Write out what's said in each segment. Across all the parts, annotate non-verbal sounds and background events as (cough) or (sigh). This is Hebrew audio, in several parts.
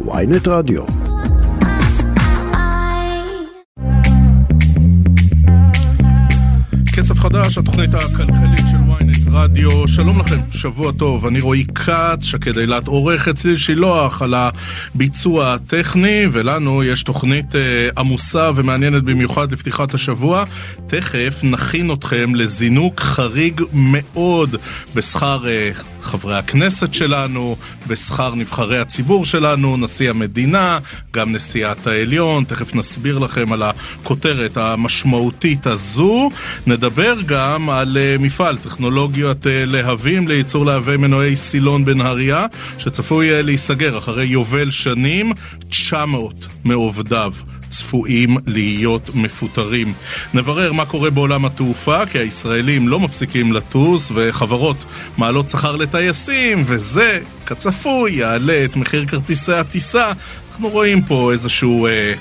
ויינט רדיו. כסף חדש, התוכנית הכלכלית של ynet רדיו. שלום לכם, שבוע טוב, אני רועי כץ, שקד אילת עורך אצלי שילוח על הביצוע הטכני, ולנו יש תוכנית אה, עמוסה ומעניינת במיוחד לפתיחת השבוע. תכף נכין אתכם לזינוק חריג מאוד בשכר אה, חברי הכנסת שלנו, בשכר נבחרי הציבור שלנו, נשיא המדינה, גם נשיאת העליון, תכף נסביר לכם על הכותרת המשמעותית הזו. נדבר גם על uh, מפעל טכנולוגיות uh, להבים לייצור להבי מנועי סילון בנהריה, שצפוי uh, להיסגר אחרי יובל שנים, 900 מעובדיו. צפויים להיות מפוטרים. נברר מה קורה בעולם התעופה, כי הישראלים לא מפסיקים לטוס, וחברות מעלות שכר לטייסים, וזה, כצפוי, יעלה את מחיר כרטיסי הטיסה. אנחנו רואים פה איזשהו... אה,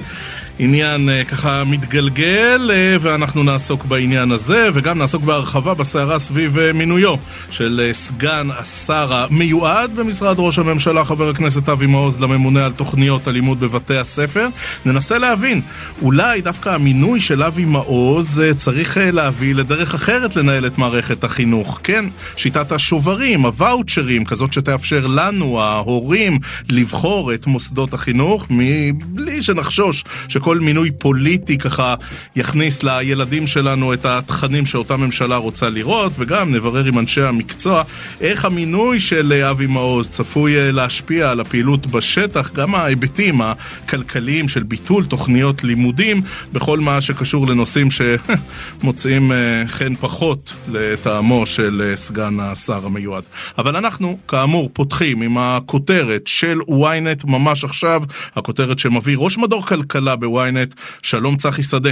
עניין uh, ככה מתגלגל, uh, ואנחנו נעסוק בעניין הזה, וגם נעסוק בהרחבה בסערה סביב uh, מינויו של סגן השר המיועד במשרד ראש הממשלה, חבר הכנסת אבי מעוז, לממונה על תוכניות הלימוד בבתי הספר. ננסה להבין, אולי דווקא המינוי של אבי מעוז צריך להביא לדרך אחרת לנהל את מערכת החינוך. כן, שיטת השוברים, הוואוצ'רים, כזאת שתאפשר לנו, ההורים, לבחור את מוסדות החינוך, מבלי שנחשוש ש... שכל מינוי פוליטי ככה יכניס לילדים שלנו את התכנים שאותה ממשלה רוצה לראות, וגם נברר עם אנשי המקצוע איך המינוי של אבי מעוז צפוי אה, להשפיע על הפעילות בשטח, גם ההיבטים הכלכליים של ביטול תוכניות לימודים, בכל מה שקשור לנושאים שמוצאים אה, חן פחות לטעמו של אה, סגן השר המיועד. אבל אנחנו, כאמור, פותחים עם הכותרת של ynet ממש עכשיו, הכותרת שמביא ראש מדור כלכלה ב ynet שלום צחי שדה.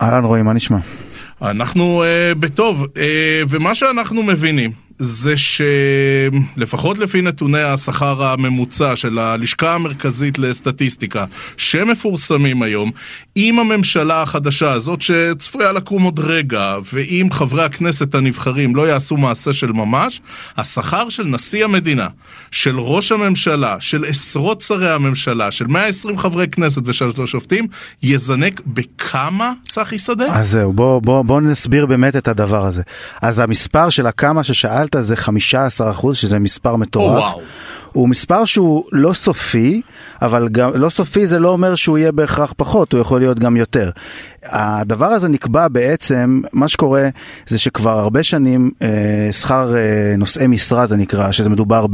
אהלן רועי, מה נשמע? אנחנו uh, בטוב, uh, ומה שאנחנו מבינים זה שלפחות לפי נתוני השכר הממוצע של הלשכה המרכזית לסטטיסטיקה שמפורסמים היום, אם הממשלה החדשה הזאת שצפויה לקום עוד רגע, ואם חברי הכנסת הנבחרים לא יעשו מעשה של ממש, השכר של נשיא המדינה, של ראש הממשלה, של עשרות שרי הממשלה, של 120 חברי כנסת ושל השופטים, יזנק בכמה, צחי שדה? אז זהו, בוא, בוא, בוא נסביר באמת את הדבר הזה. אז המספר של הכמה ששאלת זה 15 אחוז, שזה מספר מטורף. או, וואו. הוא מספר שהוא לא סופי, אבל גם לא סופי זה לא אומר שהוא יהיה בהכרח פחות, הוא יכול להיות גם יותר. הדבר הזה נקבע בעצם, מה שקורה זה שכבר הרבה שנים אה, שכר אה, נושאי משרה זה נקרא, שזה מדובר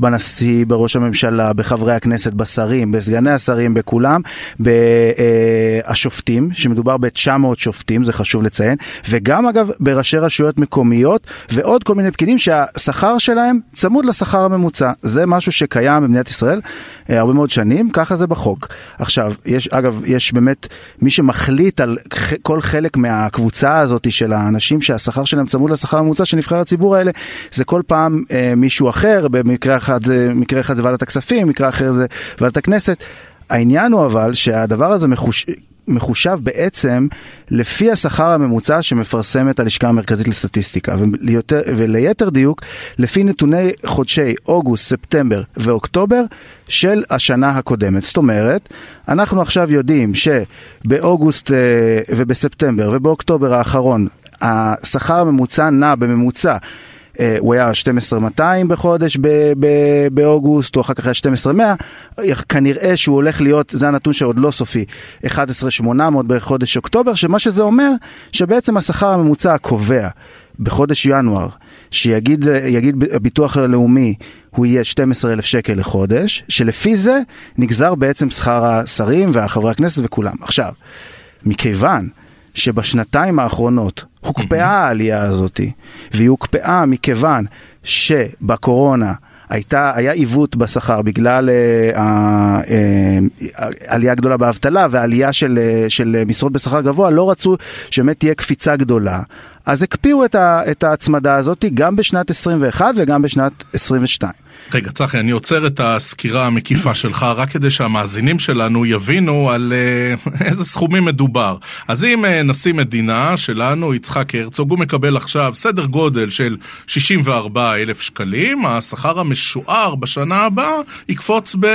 בנשיא, בראש הממשלה, בחברי הכנסת, בשרים, בסגני השרים, בכולם, בשופטים, אה, שמדובר ב-900 שופטים, זה חשוב לציין, וגם אגב בראשי רשויות מקומיות ועוד כל מיני פקידים שהשכר שלהם צמוד לשכר הממוצע. זה משהו שקיים במדינת ישראל אה, הרבה מאוד שנים, ככה זה בחוק. עכשיו, יש, אגב, יש באמת מי שמחליט על כל חלק מהקבוצה הזאת של האנשים שהשכר שלהם צמוד לשכר הממוצע של נבחרי הציבור האלה, זה כל פעם אה, מישהו אחר, במקרה אחד זה, מקרה אחד זה ועדת הכספים, מקרה אחר זה ועדת הכנסת. העניין הוא אבל שהדבר הזה מחוש... מחושב בעצם לפי השכר הממוצע שמפרסמת הלשכה המרכזית לסטטיסטיקה, וליותר, וליתר דיוק, לפי נתוני חודשי אוגוסט, ספטמבר ואוקטובר של השנה הקודמת. זאת אומרת, אנחנו עכשיו יודעים שבאוגוסט אה, ובספטמבר ובאוקטובר האחרון, השכר הממוצע נע בממוצע הוא היה 12,200 בחודש באוגוסט, או אחר כך היה 12,100, כנראה שהוא הולך להיות, זה הנתון שעוד לא סופי, 11,800 בחודש אוקטובר, שמה שזה אומר, שבעצם השכר הממוצע הקובע בחודש ינואר, שיגיד הביטוח הלאומי, הוא יהיה 12,000 שקל לחודש, שלפי זה נגזר בעצם שכר השרים והחברי הכנסת וכולם. עכשיו, מכיוון שבשנתיים האחרונות הוקפאה העלייה הזאת, והיא הוקפאה מכיוון שבקורונה הייתה, היה עיוות בשכר בגלל uh, העלייה גדולה באבטלה והעלייה של, uh, של משרות בשכר גבוה, לא רצו שבאמת תהיה קפיצה גדולה. אז הקפיאו את, ה, את ההצמדה הזאת גם בשנת 21 וגם בשנת 22. רגע, צחי, אני עוצר את הסקירה המקיפה שלך רק כדי שהמאזינים שלנו יבינו על uh, (laughs) איזה סכומים מדובר. אז אם uh, נשיא מדינה שלנו, יצחק הרצוג, הוא מקבל עכשיו סדר גודל של 64 אלף שקלים, השכר המשוער בשנה הבאה יקפוץ ב...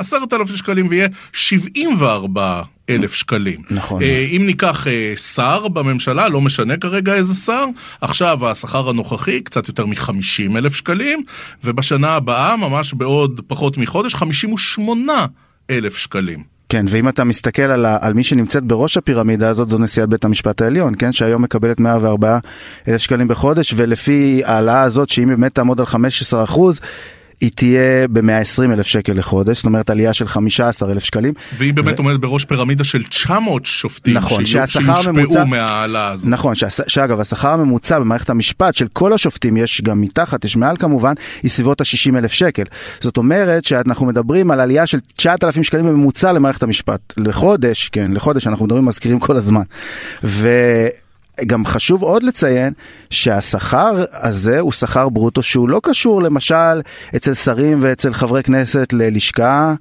עשרת אלפים שקלים ויהיה 74 אלף שקלים. נכון. אה, אם ניקח אה, שר בממשלה, לא משנה כרגע איזה שר, עכשיו השכר הנוכחי קצת יותר מ-50 אלף שקלים, ובשנה הבאה, ממש בעוד פחות מחודש, 58 אלף שקלים. כן, ואם אתה מסתכל על, ה, על מי שנמצאת בראש הפירמידה הזאת, זו נשיאת בית המשפט העליון, כן, שהיום מקבלת 104 אלף שקלים בחודש, ולפי העלאה הזאת, שאם באמת תעמוד על 15 אחוז, היא תהיה ב-120 אלף שקל לחודש, זאת אומרת עלייה של 15 אלף שקלים. והיא באמת ו... עומדת בראש פירמידה של 900 שופטים נכון, שיושפעו ממוצע... מההעלאה הזאת. נכון, שהש... שאגב השכר הממוצע במערכת המשפט של כל השופטים, יש גם מתחת, יש מעל כמובן, היא סביבות ה-60 אלף שקל. זאת אומרת שאנחנו מדברים על עלייה של 9,000 שקלים בממוצע למערכת המשפט. לחודש, כן, לחודש אנחנו מדברים, מזכירים כל הזמן. ו... גם חשוב עוד לציין שהשכר הזה הוא שכר ברוטו שהוא לא קשור למשל אצל שרים ואצל חברי כנסת ללשכה,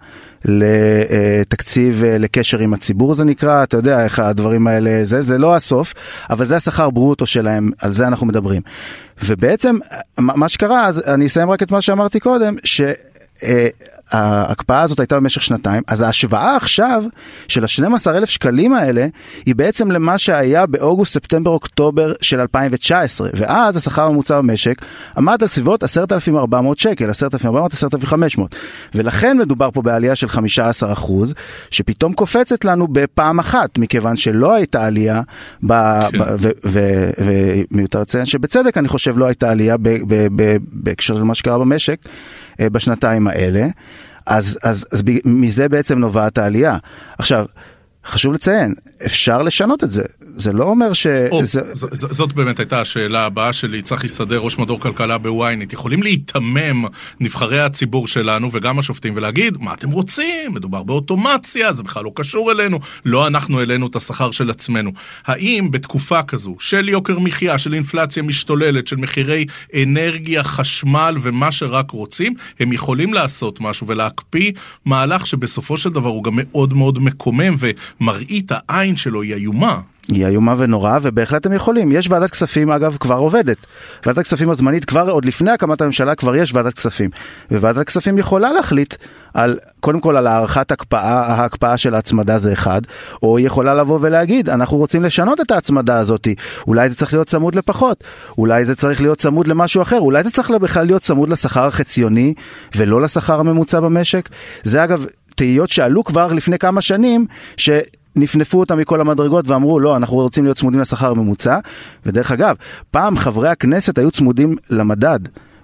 לתקציב לקשר עם הציבור זה נקרא, אתה יודע איך הדברים האלה זה, זה לא הסוף, אבל זה השכר ברוטו שלהם, על זה אנחנו מדברים. ובעצם מה שקרה, אז אני אסיים רק את מה שאמרתי קודם, ש... אה, ההקפאה הזאת הייתה במשך שנתיים, אז ההשוואה עכשיו של ה-12 אלף שקלים האלה היא בעצם למה שהיה באוגוסט, ספטמבר, אוקטובר של 2019, ואז השכר הממוצע במשק עמד על סביבות 10,400 שקל, 10,400, 10,500, ולכן מדובר פה בעלייה של 15 אחוז, שפתאום קופצת לנו בפעם אחת, מכיוון שלא הייתה עלייה, כן. ומיותר לציין שבצדק אני חושב לא הייתה עלייה בהקשר של מה שקרה במשק. אה, בשנתיים האלה, אז, אז, אז מזה בעצם נובעת העלייה. עכשיו, חשוב לציין, אפשר לשנות את זה. זה לא אומר ש... או, זה... ז, זאת באמת הייתה השאלה הבאה שלי, צחי שדה, ראש מדור כלכלה בוויינט. יכולים להיתמם נבחרי הציבור שלנו וגם השופטים ולהגיד, מה אתם רוצים? מדובר באוטומציה, זה בכלל לא קשור אלינו, לא אנחנו העלינו את השכר של עצמנו. האם בתקופה כזו של יוקר מחיה, של אינפלציה משתוללת, של מחירי אנרגיה, חשמל ומה שרק רוצים, הם יכולים לעשות משהו ולהקפיא מהלך שבסופו של דבר הוא גם מאוד מאוד מקומם ומראית העין שלו היא איומה. היא איומה ונוראה, ובהחלט הם יכולים. יש ועדת כספים, אגב, כבר עובדת. ועדת הכספים הזמנית, כבר עוד לפני הקמת הממשלה, כבר יש ועדת כספים. וועדת הכספים יכולה להחליט על, קודם כל על הארכת הקפאה, ההקפאה של ההצמדה זה אחד, או היא יכולה לבוא ולהגיד, אנחנו רוצים לשנות את ההצמדה הזאת. אולי זה צריך להיות צמוד לפחות, אולי זה צריך להיות צמוד למשהו אחר, אולי זה צריך בכלל להיות צמוד לשכר החציוני, ולא לשכר הממוצע במשק. זה אגב... תהיות שעלו כבר לפני כמה שנים, ש... נפנפו אותם מכל המדרגות ואמרו לא אנחנו רוצים להיות צמודים לשכר הממוצע. ודרך אגב פעם חברי הכנסת היו צמודים למדד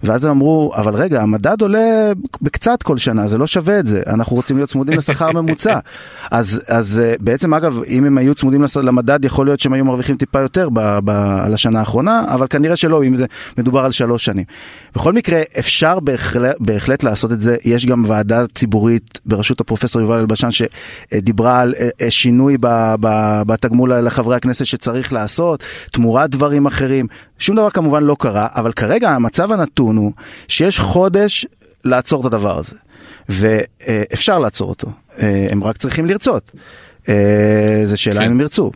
ואז הם אמרו, אבל רגע, המדד עולה בקצת כל שנה, זה לא שווה את זה, אנחנו רוצים להיות צמודים לשכר ממוצע. (laughs) אז, אז אה, בעצם, אגב, אם הם היו צמודים למדד, יכול להיות שהם היו מרוויחים טיפה יותר ב, ב, על השנה האחרונה, אבל כנראה שלא, אם זה מדובר על שלוש שנים. בכל מקרה, אפשר בהחלט, בהחלט לעשות את זה, יש גם ועדה ציבורית בראשות הפרופסור יובל אלבשן, שדיברה על אה, אה, שינוי ב, ב, בתגמול לחברי הכנסת שצריך לעשות, תמורת דברים אחרים, שום דבר כמובן לא קרה, אבל כרגע המצב הנתון הוא שיש חודש לעצור את הדבר הזה. ואפשר לעצור אותו, אה, הם רק צריכים לרצות. אה, זה שאלה כן. אם הם ירצו.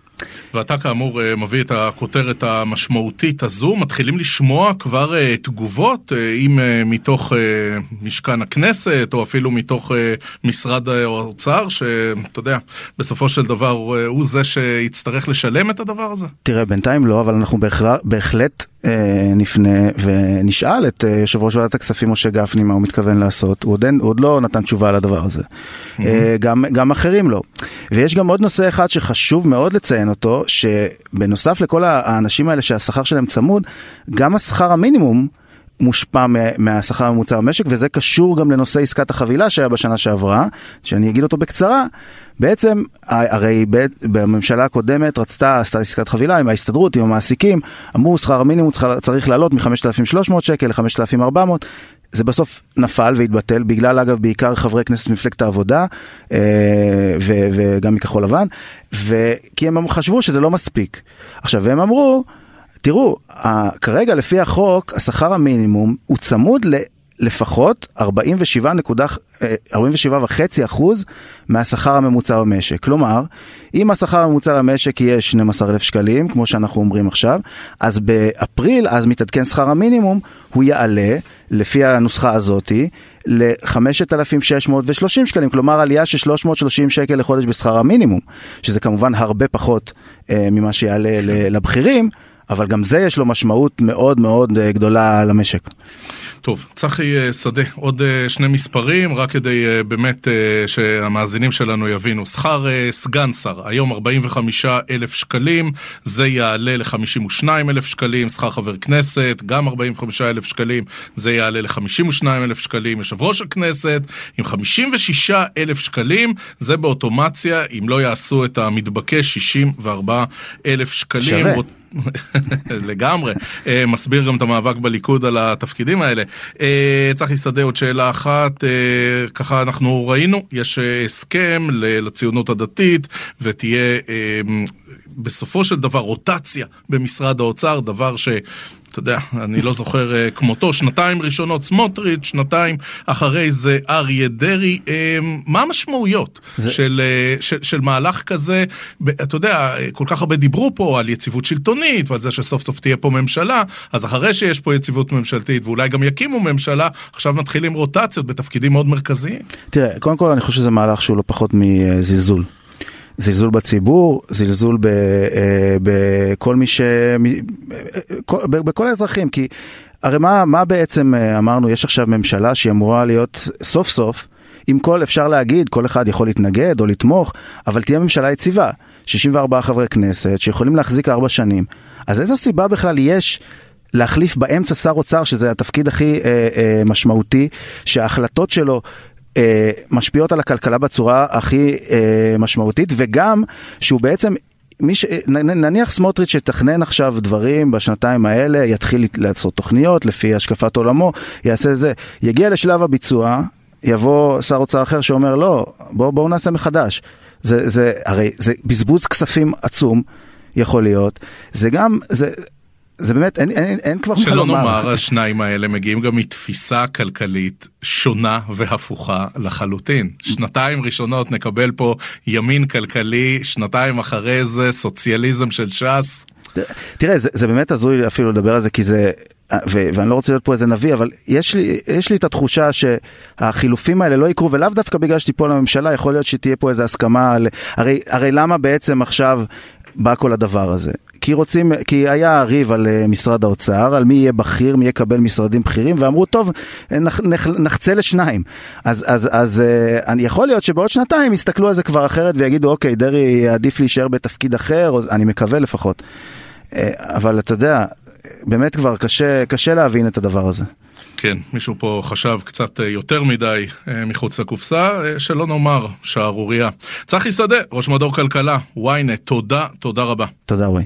ואתה כאמור אה, מביא את הכותרת המשמעותית הזו, מתחילים לשמוע כבר תגובות, אם מתוך משכן הכנסת או אפילו מתוך משרד האוצר, שאתה יודע, בסופו של דבר הוא זה שיצטרך לשלם את הדבר הזה? תראה, בינתיים לא, אבל אנחנו בהחלט נפנה ונשאל את יושב ראש ועדת הכספים משה גפני מה הוא מתכוון לעשות, הוא עוד, אין, הוא עוד לא נתן תשובה על הדבר הזה. Mm-hmm. גם, גם אחרים לא. ויש גם עוד נושא אחד שחשוב מאוד לציין אותו, שבנוסף לכל האנשים האלה שהשכר שלהם צמוד, גם השכר המינימום מושפע מהשכר הממוצע במשק, וזה קשור גם לנושא עסקת החבילה שהיה בשנה שעברה, שאני אגיד אותו בקצרה. בעצם, הרי בממשלה הקודמת רצתה, עשתה עסקת חבילה עם ההסתדרות, עם המעסיקים, אמרו שכר המינימום צריך לעלות מ-5,300 שקל ל-5,400, זה בסוף נפל והתבטל בגלל אגב בעיקר חברי כנסת מפלגת העבודה אה, וגם מכחול לבן וכי הם חשבו שזה לא מספיק. עכשיו הם אמרו תראו כרגע לפי החוק השכר המינימום הוא צמוד ל... לפחות 47.5 אחוז מהשכר הממוצע במשק. כלומר, אם השכר הממוצע למשק יהיה 12,000 שקלים, כמו שאנחנו אומרים עכשיו, אז באפריל, אז מתעדכן שכר המינימום, הוא יעלה, לפי הנוסחה הזאתי, ל-5,630 שקלים, כלומר עלייה של 330 שקל לחודש בשכר המינימום, שזה כמובן הרבה פחות אה, ממה שיעלה לבכירים. אבל גם זה יש לו משמעות מאוד מאוד אה, גדולה למשק. טוב, צחי אה, שדה, עוד אה, שני מספרים, רק כדי באמת שהמאזינים שלנו יבינו. שכר סגן שר, היום 45 אלף שקלים, זה יעלה ל-52 אלף שקלים, שכר חבר כנסת, גם 45 אלף שקלים, זה יעלה ל-52 אלף שקלים, יושב ראש הכנסת, עם 56 אלף שקלים, זה באוטומציה, אם לא יעשו את המתבקש, 64 אלף שקלים. שווה. (laughs) לגמרי. אה, מסביר גם את המאבק בליכוד על התפקידים האלה. אה, צריך להסתדר עוד שאלה אחת, אה, ככה אנחנו ראינו, יש הסכם לציונות הדתית ותהיה בסופו של דבר רוטציה במשרד האוצר, דבר ש... אתה יודע, אני לא זוכר uh, כמותו, שנתיים ראשונות סמוטריץ', שנתיים אחרי זה אריה דרעי. Uh, מה המשמעויות זה... של, uh, של, של מהלך כזה? אתה יודע, כל כך הרבה דיברו פה על יציבות שלטונית ועל זה שסוף סוף תהיה פה ממשלה, אז אחרי שיש פה יציבות ממשלתית ואולי גם יקימו ממשלה, עכשיו מתחילים רוטציות בתפקידים מאוד מרכזיים. תראה, קודם כל אני חושב שזה מהלך שהוא לא פחות מזלזול. זלזול בציבור, זלזול אה, בכל מי ש... בכל האזרחים, כי הרי מה, מה בעצם אה, אמרנו, יש עכשיו ממשלה שהיא אמורה להיות סוף סוף, עם כל, אפשר להגיד, כל אחד יכול להתנגד או לתמוך, אבל תהיה ממשלה יציבה, 64 חברי כנסת שיכולים להחזיק ארבע שנים, אז איזו סיבה בכלל יש להחליף באמצע שר אוצר, שזה התפקיד הכי אה, אה, משמעותי, שההחלטות שלו אה, משפיעות על הכלכלה בצורה הכי אה, משמעותית, וגם שהוא בעצם מי ש... נניח סמוטריץ' יתכנן עכשיו דברים בשנתיים האלה, יתחיל לעשות תוכניות לפי השקפת עולמו, יעשה זה, יגיע לשלב הביצוע, יבוא שר אוצר אחר שאומר לא, בואו בוא נעשה מחדש. זה, זה, הרי זה בזבוז כספים עצום, יכול להיות. זה גם, זה, זה באמת, אין, אין, אין כבר מה לומר. שלא נאמר, השניים האלה מגיעים גם מתפיסה כלכלית שונה והפוכה לחלוטין. שנתיים ראשונות נקבל פה ימין כלכלי, שנתיים אחרי זה סוציאליזם של ש"ס. תראה, זה, זה באמת הזוי אפילו לדבר על זה, כי זה... ו- ואני לא רוצה להיות פה איזה נביא, אבל יש לי, יש לי את התחושה שהחילופים האלה לא יקרו, ולאו דווקא בגלל שתיפול הממשלה, יכול להיות שתהיה פה איזה הסכמה על... הרי, הרי למה בעצם עכשיו בא כל הדבר הזה? כי רוצים, כי היה ריב על אה, משרד האוצר, על מי יהיה בכיר, מי יקבל משרדים בכירים, ואמרו, טוב, נח, נח, נחצה לשניים. אז, אז, אז אה, אני יכול להיות שבעוד שנתיים יסתכלו על זה כבר אחרת ויגידו, אוקיי, דרעי עדיף להישאר בתפקיד אחר, או, אני מקווה לפחות. אה, אבל אתה יודע, באמת כבר קשה, קשה להבין את הדבר הזה. כן, מישהו פה חשב קצת אה, יותר מדי אה, מחוץ לקופסה, אה, שלא נאמר שערורייה. צחי שדה, ראש מדור כלכלה, ynet, תודה, תודה רבה. תודה רועי.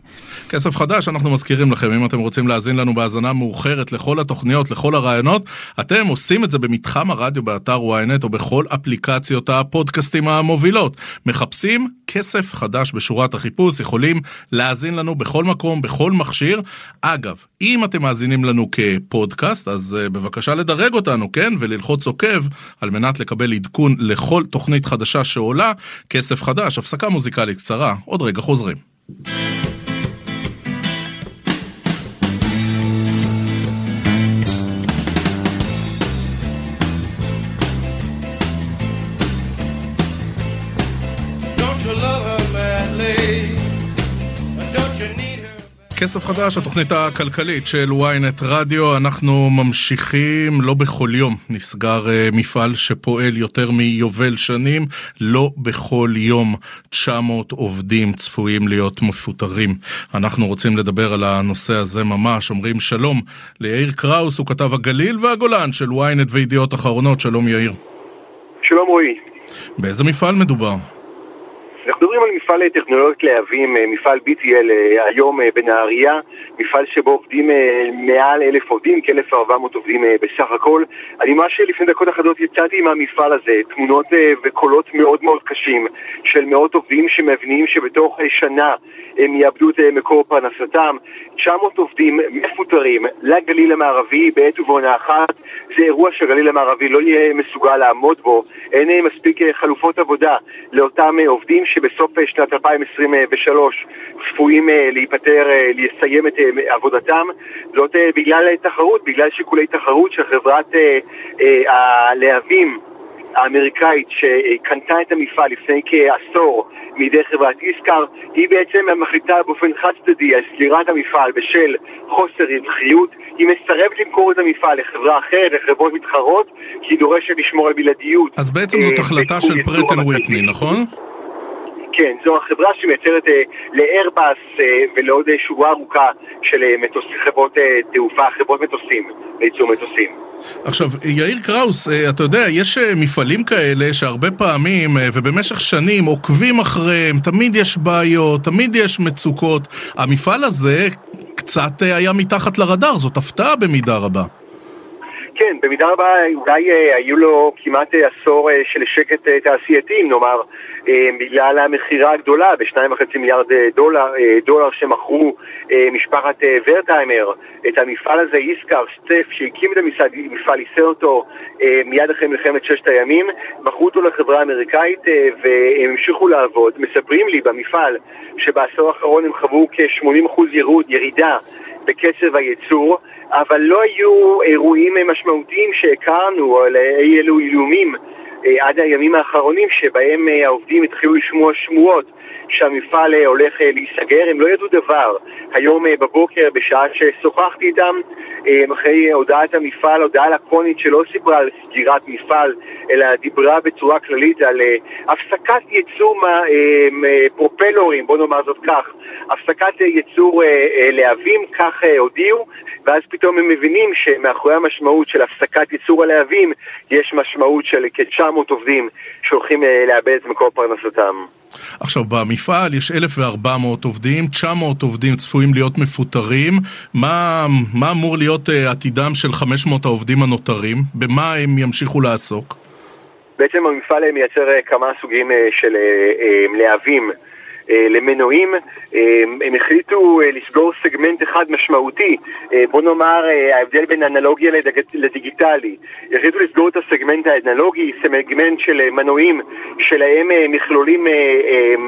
כסף חדש, אנחנו מזכירים לכם, אם אתם רוצים להאזין לנו בהאזנה מאוחרת לכל התוכניות, לכל הרעיונות, אתם עושים את זה במתחם הרדיו באתר ynet או בכל אפליקציות הפודקאסטים המובילות. מחפשים כסף חדש בשורת החיפוש, יכולים להאזין לנו בכל מקום, בכל מכשיר. אגב, אם אתם מאזינים לנו כפודקאסט, אז בבקשה לדרג אותנו, כן? וללחוץ עוקב על מנת לקבל עדכון לכל תוכנית חדשה שעולה. כסף חדש, הפסקה מוזיקלית קצרה, עוד רגע חוזרים. כסף חדש, התוכנית הכלכלית של ynet רדיו, אנחנו ממשיכים, לא בכל יום נסגר uh, מפעל שפועל יותר מיובל שנים, לא בכל יום 900 עובדים צפויים להיות מפוטרים. אנחנו רוצים לדבר על הנושא הזה ממש, אומרים שלום ליאיר קראוס, הוא כתב הגליל והגולן של ynet וידיעות אחרונות, שלום יאיר. שלום רועי. באיזה מפעל מדובר? אנחנו מדברים על מפעל טכנולוגיות להבים, מפעל BTL היום בנהריה, מפעל שבו עובדים מעל אלף עובדים, כ-1,400 עובדים בסך הכל. אני ממש לפני דקות אחדות יצאתי עם המפעל הזה, תמונות וקולות מאוד מאוד קשים של מאות עובדים שמבינים שבתוך שנה הם יאבדו את מקור פרנסתם. 900 עובדים מפוטרים לגליל המערבי בעת ובעונה אחת. זה אירוע שהגליל המערבי לא יהיה מסוגל לעמוד בו. אין מספיק חלופות עבודה לאותם עובדים שבסוף שנת 2023 צפויים להיפטר, לסיים את עבודתם. זאת בגלל תחרות, בגלל שיקולי תחרות של חברת הלהבים. האמריקאית שקנתה את המפעל לפני כעשור מידי חברת איסקר, היא בעצם מחליטה באופן חד צדדי על סגירת המפעל בשל חוסר רווחיות, היא מסרבת למכור את המפעל לחברה אחרת, לחברות מתחרות, כי היא דורשת לשמור על בלעדיות. אז בעצם זאת אה, החלטה של פרטן וויטני, נכון? כן, זו החברה שמייצרת אה, לאיירבאס אה, ולעוד אה, שורה ארוכה של אה, מטוס, חברות אה, תעופה, חברות מטוסים, לייצור מטוסים. עכשיו, יאיר קראוס, אה, אתה יודע, יש אה, מפעלים כאלה שהרבה פעמים אה, ובמשך שנים עוקבים אחריהם, תמיד יש בעיות, תמיד יש מצוקות. המפעל הזה קצת היה מתחת לרדאר, זאת הפתעה במידה רבה. כן, במידה רבה אולי היו לו כמעט עשור של שקט תעשייתי, נאמר, בגלל המכירה הגדולה ב-2.5 מיליארד דולר, דולר שמכרו משפחת ורטהיימר, את המפעל הזה, איסקר, סטף, שהקים את המפעל, ייסר אותו מיד אחרי מלחמת ששת הימים, מכרו אותו לחברה אמריקאית והם המשיכו לעבוד. מספרים לי במפעל שבעשור האחרון הם חוו כ-80% ירידה בקצב הייצור, אבל לא היו אירועים משמעותיים שהכרנו, אי אלו איומים עד הימים האחרונים שבהם העובדים התחילו לשמוע שמועות שהמפעל הולך להיסגר, הם לא ידעו דבר. היום בבוקר, בשעה ששוחחתי איתם, אחרי הודעת המפעל, הודעה לקונית שלא סיפרה על סגירת מפעל, אלא דיברה בצורה כללית על הפסקת ייצור פרופלורים, בוא נאמר זאת כך, הפסקת ייצור להבים, כך הודיעו, ואז פתאום הם מבינים שמאחורי המשמעות של הפסקת ייצור הלהבים יש משמעות של כ-900 עובדים שהולכים לאבד את מקור פרנסתם. עכשיו, במפעל יש 1,400 עובדים, 900 עובדים צפויים להיות מפוטרים. מה, מה אמור להיות uh, עתידם של 500 העובדים הנותרים? במה הם ימשיכו לעסוק? בעצם המפעל מייצר כמה סוגים של להבים. למנועים, הם החליטו לסגור סגמנט אחד משמעותי, בוא נאמר ההבדל בין אנלוגיה לדיגיטלי. החליטו לסגור את הסגמנט האנלוגי, סגמנט של מנועים שלהם מכלולים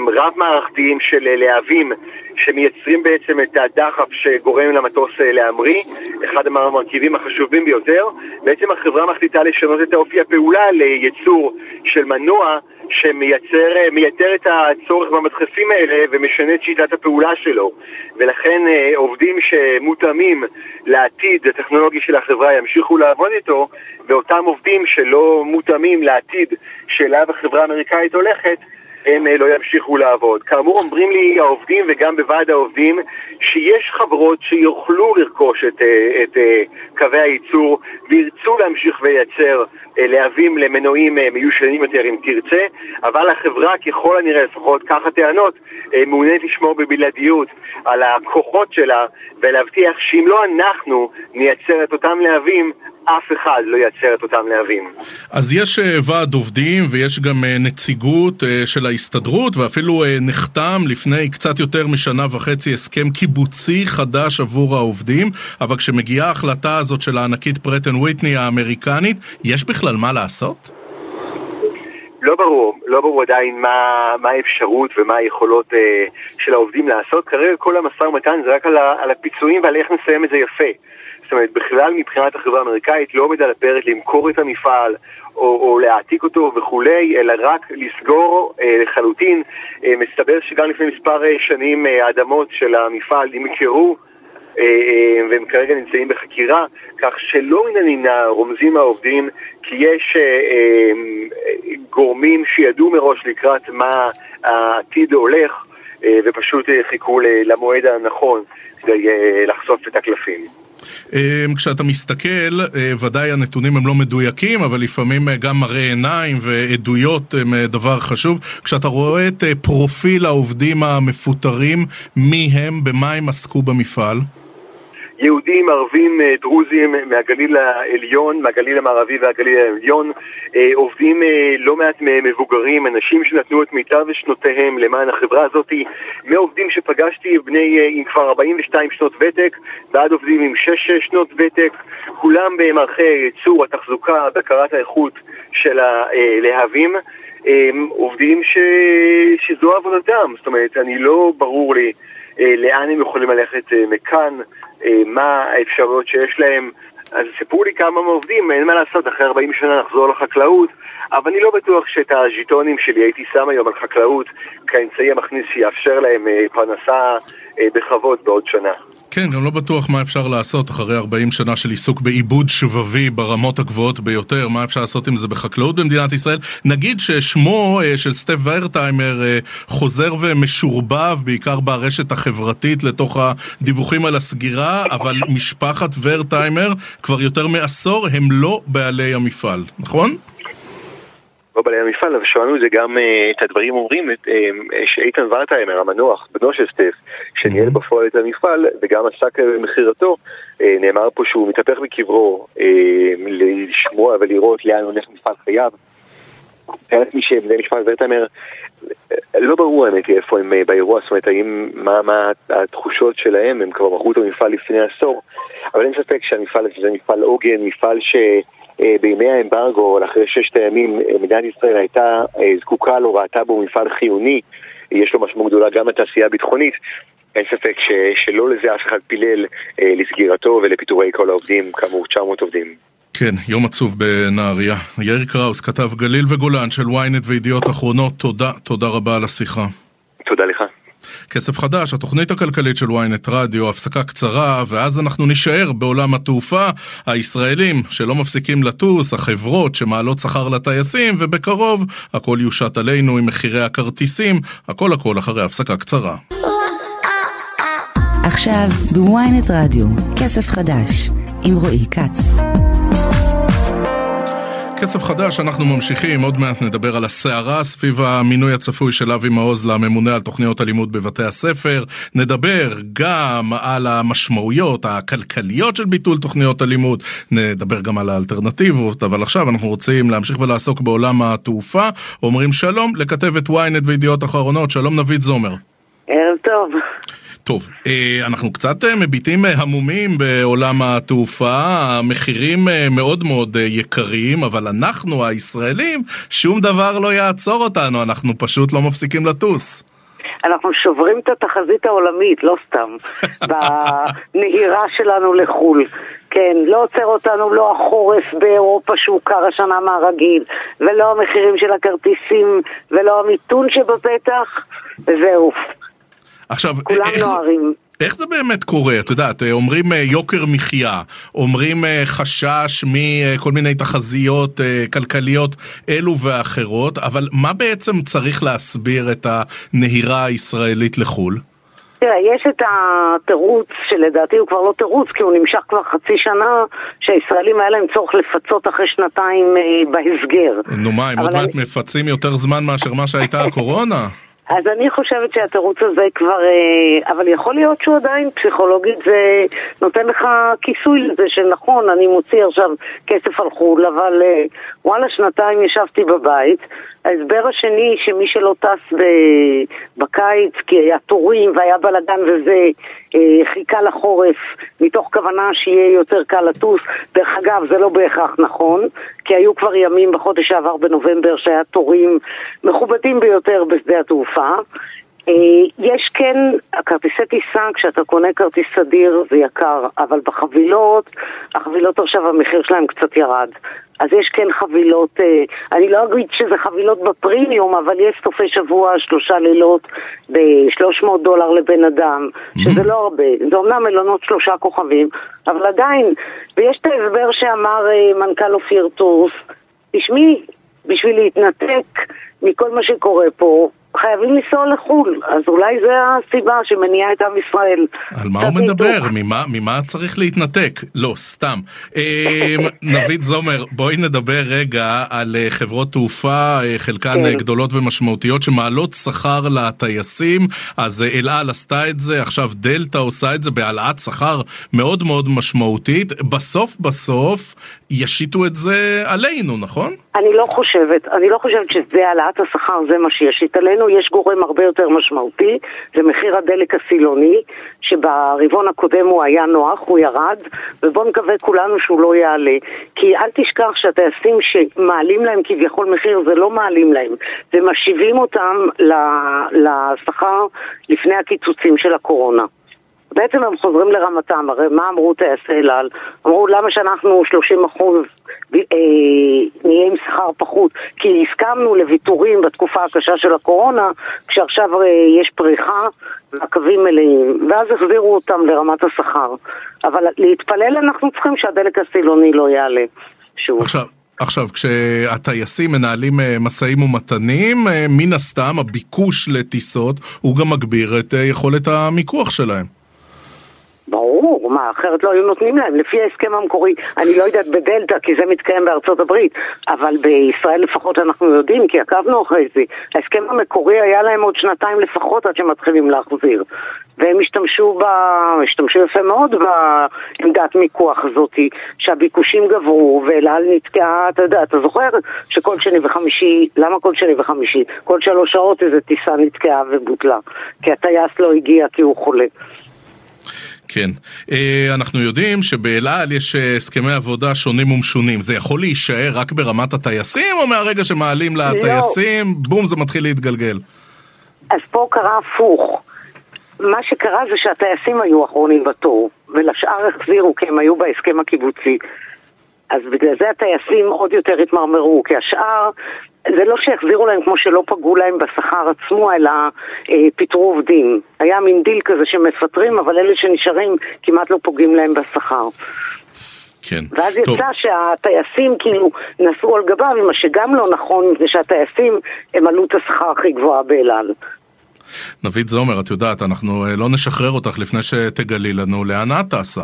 רב-מערכתיים של להבים שמייצרים בעצם את הדחף שגורם למטוס להמריא, אחד המרכיבים החשובים ביותר. בעצם החברה מחליטה לשנות את האופי הפעולה לייצור של מנוע שמייתר את הצורך במדחפים האלה ומשנה את שיטת הפעולה שלו. ולכן עובדים שמותאמים לעתיד הטכנולוגי של החברה ימשיכו לעבוד איתו, ואותם עובדים שלא מותאמים לעתיד שאליו החברה האמריקאית הולכת, הם לא ימשיכו לעבוד. כאמור אומרים לי העובדים וגם בוועד העובדים שיש חברות שיוכלו לרכוש את, את קווי הייצור וירצו להמשיך ולייצר להבים למנועים מיושנים יותר אם תרצה, אבל החברה ככל הנראה, לפחות כך הטענות, מעוניינת לשמור בבלעדיות על הכוחות שלה ולהבטיח שאם לא אנחנו נייצר את אותם להבים אף אחד לא ייצר את אותם להבים. אז יש ועד עובדים ויש גם נציגות של ההסתדרות ואפילו נחתם לפני קצת יותר משנה וחצי הסכם קיבוצי חדש עבור העובדים, אבל כשמגיעה ההחלטה הזאת של הענקית פרטן וויטני האמריקנית, יש בכלל מה לעשות? לא ברור, לא ברור עדיין מה, מה האפשרות ומה היכולות אה, של העובדים לעשות. כרגע כל המשא ומתן זה רק על, ה, על הפיצויים ועל איך נסיים את זה יפה. זאת אומרת, בכלל מבחינת החברה האמריקאית לא עומד על הפרק למכור את המפעל או, או להעתיק אותו וכולי, אלא רק לסגור אה, לחלוטין. אה, מסתבר שגם לפני מספר שנים אה, האדמות של המפעל נמכרו אה, אה, והם כרגע נמצאים בחקירה, כך שלא מן הנמנע רומזים העובדים כי יש אה, אה, גורמים שידעו מראש לקראת מה העתיד הולך אה, ופשוט חיכו למועד הנכון כדי לחשוף את הקלפים. כשאתה מסתכל, אה, ודאי הנתונים הם לא מדויקים, אבל לפעמים אה, גם מראה עיניים ועדויות הם אה, דבר חשוב. כשאתה רואה את פרופיל העובדים המפוטרים, מי הם, במה הם עסקו במפעל? יהודים, ערבים, אה, דרוזים מהגליל העליון, מהגליל המערבי והגליל העליון, אה, עובדים אה, לא מעט מבוגרים, אנשים שנתנו את מיטב שנותיהם למען החברה הזאת, מעובדים שפגשתי בני עם כבר 42 שנות ותק, ועד עובדים עם 6 שנות ותק, כולם במערכי הייצור, התחזוקה, בקרת האיכות של הלהבים. עובדים ש... שזו עבודתם, זאת אומרת, אני לא ברור לי לאן הם יכולים ללכת מכאן. אה, מה האפשרויות שיש להם. אז סיפרו לי כמה מעובדים, אין מה לעשות, אחרי 40 שנה נחזור לחקלאות, אבל אני לא בטוח שאת הז'יטונים שלי הייתי שם היום על חקלאות כאמצעי המכניס שיאפשר להם אה, פרנסה אה, בכבוד בעוד שנה. כן, גם לא בטוח מה אפשר לעשות אחרי 40 שנה של עיסוק בעיבוד שבבי ברמות הגבוהות ביותר, מה אפשר לעשות עם זה בחקלאות במדינת ישראל. נגיד ששמו אה, של סטף ורטהיימר אה, חוזר ומשורבב בעיקר ברשת החברתית לתוך הדיווחים על הסגירה, אבל משפחת ורטהיימר כבר יותר מעשור הם לא בעלי המפעל, נכון? לא בעלי המפעל, אבל שמענו את זה גם, אה, את הדברים אומרים, אה, שאיתן ורטהיימר, המנוח, בנו של סטף, שניהל בפועל את המפעל וגם עסק במכירתו, אה, נאמר פה שהוא מתהפך בקברו לשמוע ולראות לאן הולך מפעל חייו. חלק מי שבני משפחת ורטהיימר, לא ברור האמת איפה הם באירוע, זאת אומרת, האם, מה, מה התחושות שלהם, הם כבר מכרו את המפעל לפני עשור, אבל אין ספק שהמפעל הזה זה מפעל עוגן, מפעל ש... אה, האמברגו, אחרי ששת הימים, אה, מדינת ישראל הייתה אה, זקוקה לו, ראתה בו מפעל חיוני, יש לו משמעות גדולה גם לתעשייה הביטחונית. אין ספק ש, שלא לזה אף אחד פילל אה, לסגירתו ולפיטורי כל העובדים, כאמור 900 עובדים. כן, יום עצוב בנהריה. יאיר קראוס, כתב גליל וגולן של ynet וידיעות אחרונות, תודה, תודה רבה על השיחה. תודה לך. כסף חדש, התוכנית הכלכלית של ynet רדיו, הפסקה קצרה, ואז אנחנו נישאר בעולם התעופה, הישראלים שלא מפסיקים לטוס, החברות שמעלות שכר לטייסים, ובקרוב הכל יושת עלינו עם מחירי הכרטיסים, הכל הכל אחרי הפסקה קצרה. עכשיו בוויינט רדיו, כסף חדש, עם רועי כץ. כסף חדש, אנחנו ממשיכים, עוד מעט נדבר על הסערה סביב המינוי הצפוי של אבי מעוז לממונה על תוכניות הלימוד בבתי הספר. נדבר גם על המשמעויות הכלכליות של ביטול תוכניות הלימוד, נדבר גם על האלטרנטיבות, אבל עכשיו אנחנו רוצים להמשיך ולעסוק בעולם התעופה. אומרים שלום לכתבת ynet וידיעות אחרונות, שלום נבית זומר. ערב טוב. טוב, אה, אנחנו קצת אה, מביטים אה, המומים בעולם התעופה, המחירים מאוד מאוד יקרים, אבל אנחנו הישראלים, שום דבר לא יעצור אותנו, אנחנו פשוט לא מפסיקים לטוס. אנחנו שוברים את התחזית העולמית, לא סתם, (laughs) בנהירה שלנו לחו"ל. כן, לא עוצר אותנו לא החורף באירופה שהוא קר השנה מהרגיל, ולא המחירים של הכרטיסים, ולא המיתון שבפתח, וזהו. עכשיו, כולם איך נוהרים. איך זה באמת קורה? את יודעת, אומרים אה, יוקר מחיה, אומרים אה, חשש מכל מיני תחזיות אה, כלכליות אלו ואחרות, אבל מה בעצם צריך להסביר את הנהירה הישראלית לחו"ל? תראה, יש את התירוץ, שלדעתי הוא כבר לא תירוץ, כי הוא נמשך כבר חצי שנה, שהישראלים היה להם צורך לפצות אחרי שנתיים בהסגר. נו מה, הם עוד מעט. מפצים יותר זמן מאשר מה שהייתה הקורונה? (laughs) אז אני חושבת שהתירוץ הזה כבר, אה, אבל יכול להיות שהוא עדיין פסיכולוגית, זה נותן לך כיסוי לזה שנכון, אני מוציא עכשיו כסף על חו"ל, אבל אה, וואלה, שנתיים ישבתי בבית. ההסבר השני, שמי שלא טס בקיץ, כי היה תורים והיה בלאגן וזה, אה, חיכה לחורף מתוך כוונה שיהיה יותר קל לטוס. דרך אגב, זה לא בהכרח נכון, כי היו כבר ימים בחודש שעבר בנובמבר שהיה תורים מכובדים ביותר בשדה התעופה. אה, יש כן, הכרטיסי טיסה, כשאתה קונה כרטיס סדיר זה יקר, אבל בחבילות, החבילות עכשיו המחיר שלהם קצת ירד. אז יש כן חבילות, אה, אני לא אגיד שזה חבילות בפרימיום, אבל יש סופי שבוע, שלושה לילות ב-300 דולר לבן אדם, שזה לא הרבה. זה אומנם מלונות שלושה כוכבים, אבל עדיין, ויש את ההסבר שאמר אה, מנכ"ל אופיר טורס, תשמעי, בשביל להתנתק מכל מה שקורה פה, חייבים לנסוע לחו"ל, אז אולי זה הסיבה שמניעה את עם ישראל. על מה הוא מדבר? ממה, ממה צריך להתנתק? לא, סתם. אה, (laughs) נבית זומר, בואי נדבר רגע על אה, חברות תעופה, אה, חלקן כן. גדולות ומשמעותיות, שמעלות שכר לטייסים. אז אל על עשתה את זה, עכשיו דלתא עושה את זה בהעלאת שכר מאוד מאוד משמעותית. בסוף בסוף ישיתו את זה עלינו, נכון? אני לא חושבת, אני לא חושבת שזה העלאת השכר, זה מה שישית עלינו. יש גורם הרבה יותר משמעותי, זה מחיר הדלק הסילוני, שברבעון הקודם הוא היה נוח, הוא ירד, ובואו נקווה כולנו שהוא לא יעלה. כי אל תשכח שהטייסים שמעלים להם כביכול מחיר, זה לא מעלים להם, זה משיבים אותם לשכר לפני הקיצוצים של הקורונה. בעצם הם חוזרים לרמתם, הרי מה אמרו טייסי אל על? אמרו למה שאנחנו 30 אחוז אה, נהיה עם שכר פחות, כי הסכמנו לוויתורים בתקופה הקשה של הקורונה, כשעכשיו אה, יש פריחה והקווים מלאים, ואז החזירו אותם לרמת השכר. אבל להתפלל אנחנו צריכים שהדלק הסילוני לא יעלה. שוב. עכשיו, עכשיו, כשהטייסים מנהלים אה, משאים ומתנים, מן הסתם הביקוש לטיסות הוא גם מגביר את יכולת המיקוח שלהם. ברור, מה, אחרת לא היו נותנים להם. לפי ההסכם המקורי, אני לא יודעת בדלתא, כי זה מתקיים בארצות הברית, אבל בישראל לפחות אנחנו יודעים, כי עקבנו אחרי זה. ההסכם המקורי היה להם עוד שנתיים לפחות עד שמתחילים להחזיר. והם השתמשו, ב... השתמשו יפה מאוד בעמדת מיקוח הזאתי, שהביקושים גברו, ואל על נתקעה, אתה יודע, אתה זוכר שכל שני וחמישי, למה כל שני וחמישי? כל שלוש שעות איזה טיסה נתקעה ובוטלה, כי הטייס לא הגיע כי הוא חולה. כן. אה, אנחנו יודעים שבאל על יש אה, הסכמי עבודה שונים ומשונים. זה יכול להישאר רק ברמת הטייסים, או מהרגע שמעלים לטייסים, לא. בום, זה מתחיל להתגלגל? אז פה קרה הפוך. מה שקרה זה שהטייסים היו אחרונים בתור, ולשאר החזירו כי הם היו בהסכם הקיבוצי. אז בגלל זה הטייסים עוד יותר התמרמרו, כי השאר זה לא שיחזירו להם כמו שלא פגעו להם בשכר עצמו, אלא אה, פיטרו עובדים. היה מין דיל כזה שמפטרים, אבל אלה שנשארים כמעט לא פוגעים להם בשכר. כן. ואז טוב. יצא שהטייסים כאילו נבנו על גביו, מה שגם לא נכון זה שהטייסים הם עלות השכר הכי גבוהה באל על. נבית זומר, את יודעת, אנחנו אה, לא נשחרר אותך לפני שתגלי לנו לאן את טסה.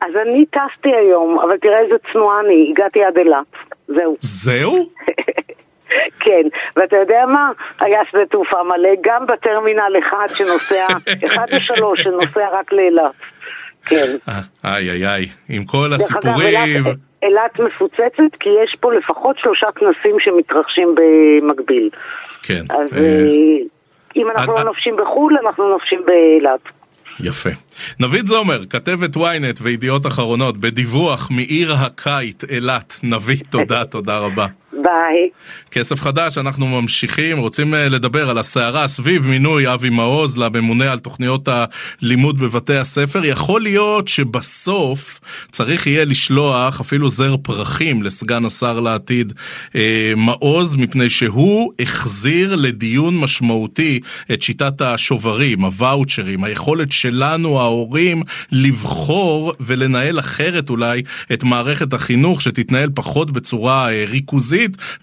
אז אני טסתי היום, אבל תראה איזה צנועה אני, הגעתי עד אילת. זהו. זהו? (laughs) כן, ואתה יודע מה? היה שדה תעופה מלא, גם בטרמינל אחד שנוסע, (laughs) אחד ושלוש שנוסע רק לאילת. כן. אה, איי איי איי, עם כל הסיפורים. אילת מפוצצת כי יש פה לפחות שלושה כנסים שמתרחשים במקביל. כן. אז אה, אה, אם אנחנו לא נופשים בחו"ל, אנחנו נופשים באילת. יפה. נבית זומר, כתבת ynet וידיעות אחרונות, בדיווח מעיר הקיט אילת. נבית, תודה, תודה רבה. ביי. כסף חדש, אנחנו ממשיכים, רוצים אה, לדבר על הסערה סביב מינוי אבי מעוז לממונה על תוכניות הלימוד בבתי הספר. יכול להיות שבסוף צריך יהיה לשלוח אפילו זר פרחים לסגן השר לעתיד אה, מעוז, מפני שהוא החזיר לדיון משמעותי את שיטת השוברים, הוואוצ'רים, היכולת שלנו, ההורים, לבחור ולנהל אחרת אולי את מערכת החינוך, שתתנהל פחות בצורה אה,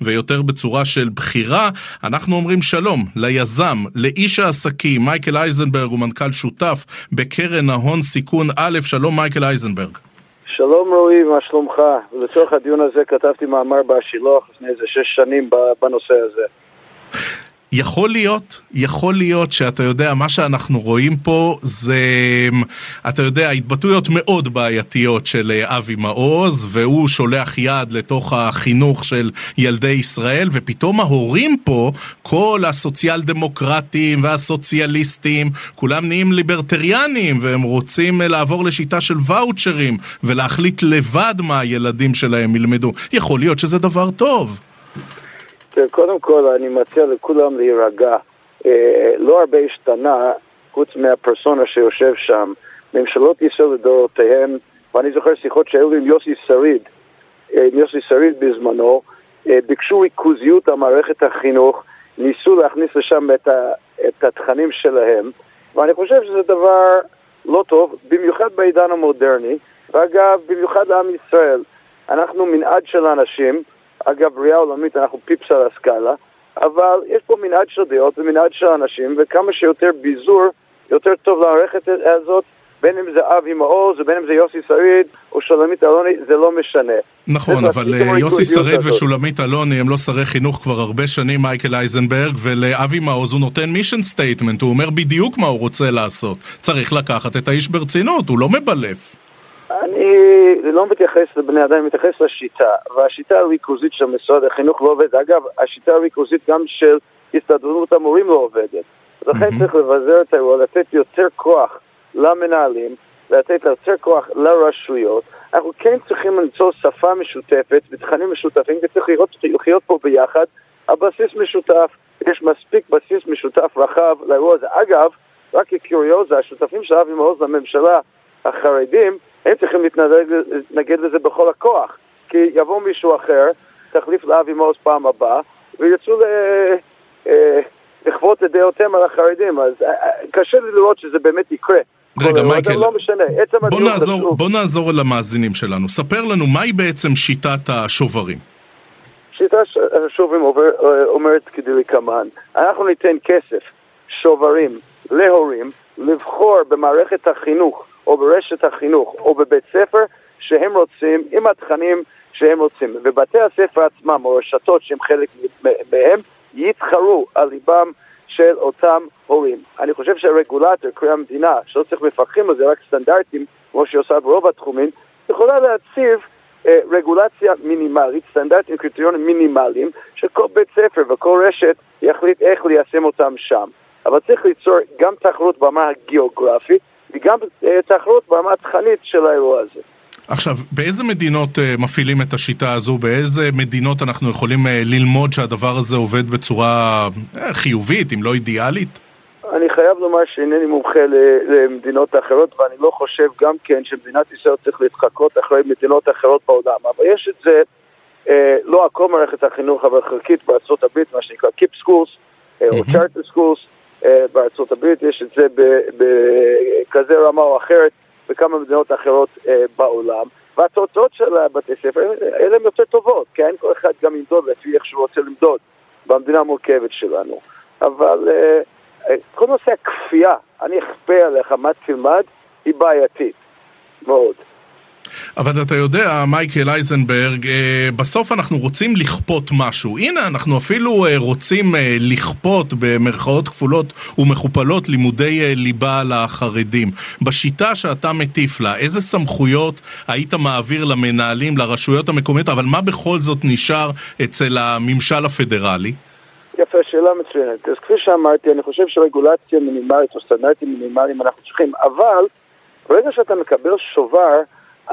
ויותר בצורה של בחירה. אנחנו אומרים שלום ליזם, לאיש העסקים, מייקל אייזנברג הוא מנכ"ל שותף בקרן ההון סיכון א', שלום מייקל אייזנברג. שלום רועי, מה שלומך? לצורך הדיון הזה כתבתי מאמר בשילוח לפני איזה שש שנים בנושא הזה. יכול להיות, יכול להיות שאתה יודע, מה שאנחנו רואים פה זה, אתה יודע, התבטאויות מאוד בעייתיות של אה, אבי מעוז, והוא שולח יד לתוך החינוך של ילדי ישראל, ופתאום ההורים פה, כל הסוציאל דמוקרטים והסוציאליסטים, כולם נהיים ליברטריאנים, והם רוצים אה, לעבור לשיטה של ואוצ'רים, ולהחליט לבד מה הילדים שלהם ילמדו. יכול להיות שזה דבר טוב. קודם כל אני מציע לכולם להירגע. אה, לא הרבה השתנה חוץ מהפרסונה שיושב שם. ממשלות ישראל לדורותיהן, ואני זוכר שיחות שהיו לי עם יוסי שריד, אה, עם יוסי שריד בזמנו, אה, ביקשו ריכוזיות על מערכת החינוך, ניסו להכניס לשם את, ה, את התכנים שלהם, ואני חושב שזה דבר לא טוב, במיוחד בעידן המודרני, ואגב, במיוחד לעם ישראל. אנחנו מנעד של אנשים, אגב, בריאה עולמית אנחנו פיפס על הסקאלה, אבל יש פה מנעד של דעות ומנעד של אנשים, וכמה שיותר ביזור, יותר טוב למערכת הזאת, בין אם זה אבי מעוז, ובין אם זה יוסי שריד, או שולמית אלוני, זה לא משנה. נכון, אבל אה, יוסי שריד ושולמית אלוני הם לא שרי חינוך כבר הרבה שנים, מייקל אייזנברג, ולאבי מעוז הוא נותן mission statement, הוא אומר בדיוק מה הוא רוצה לעשות. צריך לקחת את האיש ברצינות, הוא לא מבלף. אני לא מתייחס לבני אדם, אני מתייחס לשיטה, והשיטה הריכוזית של משרד החינוך לא עובדת. אגב, השיטה הריכוזית גם של הסתדרות המורים לא עובדת. לכן mm-hmm. צריך לבזר את האירוע, לתת יותר כוח למנהלים, לתת יותר כוח לרשויות. אנחנו כן צריכים למצוא שפה משותפת ותכנים משותפים, וצריך לחיות, לחיות פה ביחד על בסיס משותף. יש מספיק בסיס משותף רחב לאירוע הזה. אגב, רק כקוריוזה, השותפים של אבי מעוז לממשלה, החרדים, הם צריכים להתנגד לזה בכל הכוח. כי יבוא מישהו אחר, תחליף לאבי מעוז פעם הבאה, וירצו אה, לכפות את דעותיהם על החרדים. אז אה, אה, קשה לי לראות שזה באמת יקרה. רגע, מייקל, לא משנה, בוא, נעזור, בוא נעזור למאזינים שלנו. ספר לנו, מהי בעצם שיטת השוברים? שיטת השוברים אומר, אומרת כדלקמן, אנחנו ניתן כסף, שוברים, להורים, לבחור במערכת החינוך או ברשת החינוך או בבית ספר שהם רוצים, עם התכנים שהם רוצים. ובתי הספר עצמם או רשתות שהם חלק מהם יתחרו על ליבם של אותם הורים. אני חושב שהרגולטור, קרי המדינה, שלא צריך מפקחים על זה, רק סטנדרטים, כמו שהיא עושה ברוב התחומים, יכולה להציב אה, רגולציה מינימלית, סטנדרטים, קריטריונים מינימליים, שכל בית ספר וכל רשת יחליט איך ליישם אותם שם. אבל צריך ליצור גם תחרות ברמה הגיאוגרפית וגם אה, תחרות ברמה התכנית של האירוע הזה. עכשיו, באיזה מדינות uh, מפעילים את השיטה הזו? באיזה מדינות אנחנו יכולים uh, ללמוד שהדבר הזה עובד בצורה uh, חיובית, אם לא אידיאלית? אני חייב לומר שאינני מומחה למדינות אחרות, ואני לא חושב גם כן שמדינת ישראל צריך להתחקות אחרי מדינות אחרות בעולם. אבל יש את זה, אה, לא הכל מערכת החינוך, אבל חלקית בארצות הברית, מה שנקרא Keep Schools, אה, או Charter Schools, אה, בארצות הברית, יש את זה בכזה רמה או אחרת. בכמה מדינות אחרות אה, בעולם, והתוצאות של הבתי ספר, אלה הן יותר טובות, כן? כל אחד גם ימדוד לפי איך שהוא רוצה למדוד במדינה המורכבת שלנו. אבל אה, אה, כל נושא הכפייה, אני אכפה עליך מה תלמד, היא בעייתית מאוד. אבל אתה יודע, מייקל אייזנברג, אה, בסוף אנחנו רוצים לכפות משהו. הנה, אנחנו אפילו אה, רוצים אה, לכפות במרכאות כפולות ומכופלות לימודי ליבה לחרדים. בשיטה שאתה מטיף לה, איזה סמכויות היית מעביר למנהלים, לרשויות המקומיות, אבל מה בכל זאת נשאר אצל הממשל הפדרלי? יפה, שאלה מצוינת. אז כפי שאמרתי, אני חושב שרגולציה מינימלית או סטנדרטים מינימליים אנחנו צריכים, אבל ברגע שאתה מקבל שובר,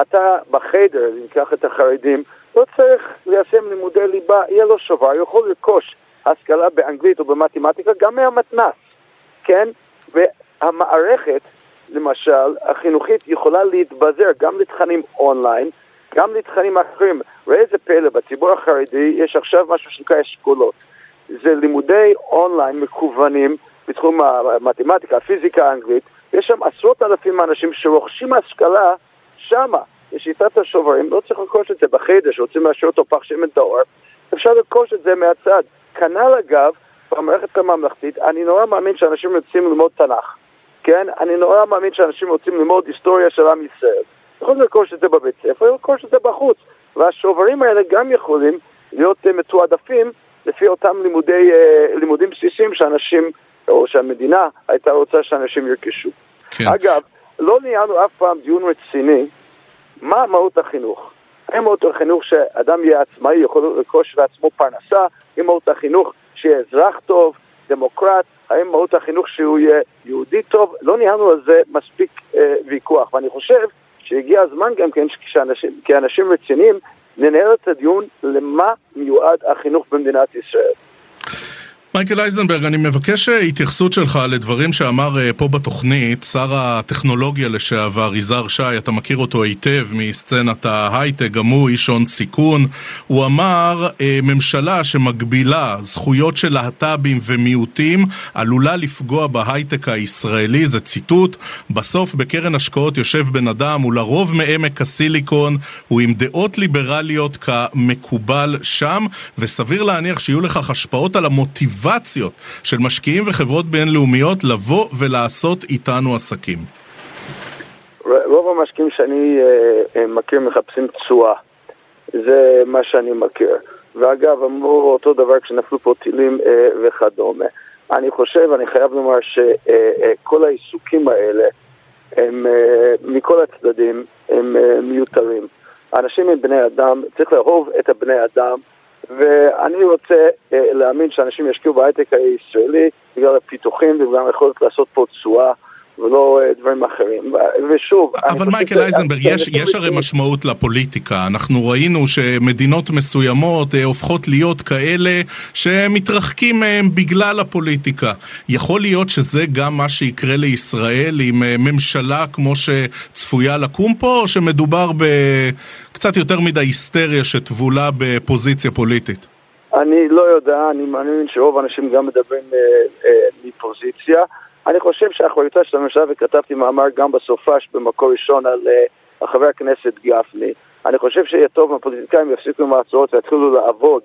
אתה בחדר, אם ניקח את החרדים, לא צריך ליישם לימודי ליבה, יהיה לו שובר, יכול לרכוש השכלה באנגלית או במתמטיקה גם מהמתנ"ס, כן? והמערכת, למשל, החינוכית יכולה להתבזר גם לתכנים אונליין, גם לתכנים אחרים. ראה איזה פלא, בציבור החרדי יש עכשיו משהו שנקרא אשכולות. זה לימודי אונליין מקוונים בתחום המתמטיקה, הפיזיקה האנגלית, יש שם עשרות אלפים אנשים שרוכשים השכלה שמה, בשיטת השוברים, לא צריך לרכוש את זה בחדר, שרוצים להשאיר אותו פח שמן טהור, אפשר לרכוש את זה מהצד. כנ"ל אגב, במערכת הממלכתית, אני נורא מאמין שאנשים רוצים ללמוד תנ"ך, כן? אני נורא מאמין שאנשים רוצים ללמוד היסטוריה של עם ישראל. יכולים לרכוש את זה בבית ספר, לרכוש את זה בחוץ. והשוברים האלה גם יכולים להיות uh, מתועדפים לפי אותם לימודי, uh, לימודים בסיסיים שאנשים, או שהמדינה הייתה רוצה שאנשים ירכשו. כן. אגב, לא ניהלנו אף פעם דיון רציני מה מהות החינוך. האם מהות החינוך שאדם יהיה עצמאי, יכול לרכוש לעצמו פרנסה, האם מהות החינוך שיהיה אזרח טוב, דמוקרט, האם מהות החינוך שהוא יהיה יהודי טוב, לא ניהלנו על זה מספיק אה, ויכוח, ואני חושב שהגיע הזמן גם כן כאנשים רציניים ננהל את הדיון למה מיועד החינוך במדינת ישראל. מייקל אייזנברג, אני מבקש אה, התייחסות שלך לדברים שאמר אה, פה בתוכנית שר הטכנולוגיה לשעבר, יזהר שי, אתה מכיר אותו היטב מסצנת ההייטק, גם הוא איש הון סיכון. הוא אמר, אה, ממשלה שמגבילה זכויות של להט"בים ומיעוטים עלולה לפגוע בהייטק הישראלי, זה ציטוט. בסוף בקרן השקעות יושב בן אדם, הוא לרוב מעמק הסיליקון, הוא עם דעות ליברליות כמקובל שם, וסביר להניח שיהיו לכך השפעות על המוטיבציה. מוטיבציות של משקיעים וחברות בינלאומיות לבוא ולעשות איתנו עסקים? רוב המשקיעים שאני uh, מכיר מחפשים תשואה. זה מה שאני מכיר. ואגב, אמרו אותו דבר כשנפלו פה טילים uh, וכדומה. אני חושב, אני חייב לומר שכל העיסוקים האלה הם מכל הצדדים הם מיותרים. אנשים הם בני אדם, צריך לאהוב את הבני אדם, ואני רוצה אה, להאמין שאנשים ישקיעו בהייטק הישראלי בגלל הפיתוחים ובגלל היכולת לעשות פה תשואה. ולא אה, דברים אחרים. ושוב... אבל מייקל אייזנברג, יש, יש הרי משמעות לפוליטיקה. אנחנו ראינו שמדינות מסוימות אה, הופכות להיות כאלה שמתרחקים מהם בגלל הפוליטיקה. יכול להיות שזה גם מה שיקרה לישראל עם ממשלה כמו שצפויה לקום פה, או שמדובר בקצת יותר מדי היסטריה שטבולה בפוזיציה פוליטית? אני לא יודע, אני מאמין שרוב האנשים גם מדברים אה, אה, מפוזיציה. אני חושב שהאחריותה של הממשלה, וכתבתי מאמר גם בסופש במקור ראשון על uh, חבר הכנסת גפני, אני חושב שיהיה טוב אם הפוליטיקאים יפסיקו עם ההצעות ויתחילו לעבוד.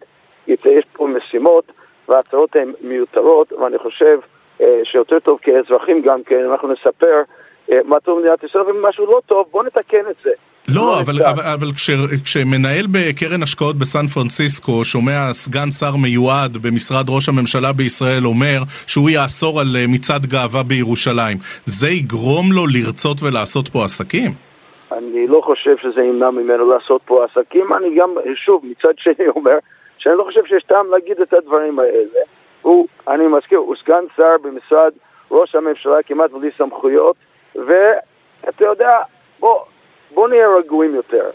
יש פה משימות וההצעות הן מיותרות, ואני חושב uh, שיותר טוב כאזרחים גם כן, אנחנו נספר uh, מה טוב במדינת ישראל ומשהו לא טוב, בואו נתקן את זה. לא, אבל, אבל, אבל כש, כשמנהל בקרן השקעות בסן פרנסיסקו שומע סגן שר מיועד במשרד ראש הממשלה בישראל אומר שהוא יאסור על אה, מצעד גאווה בירושלים, זה יגרום לו לרצות ולעשות פה עסקים? אני לא חושב שזה ימנע ממנו לעשות פה עסקים, אני גם, שוב, מצד שני אומר שאני לא חושב שיש טעם להגיד את הדברים האלה. הוא, אני מזכיר, הוא סגן שר במשרד ראש הממשלה כמעט בלי סמכויות, ואתה יודע, בוא... בואו נהיה רגועים יותר.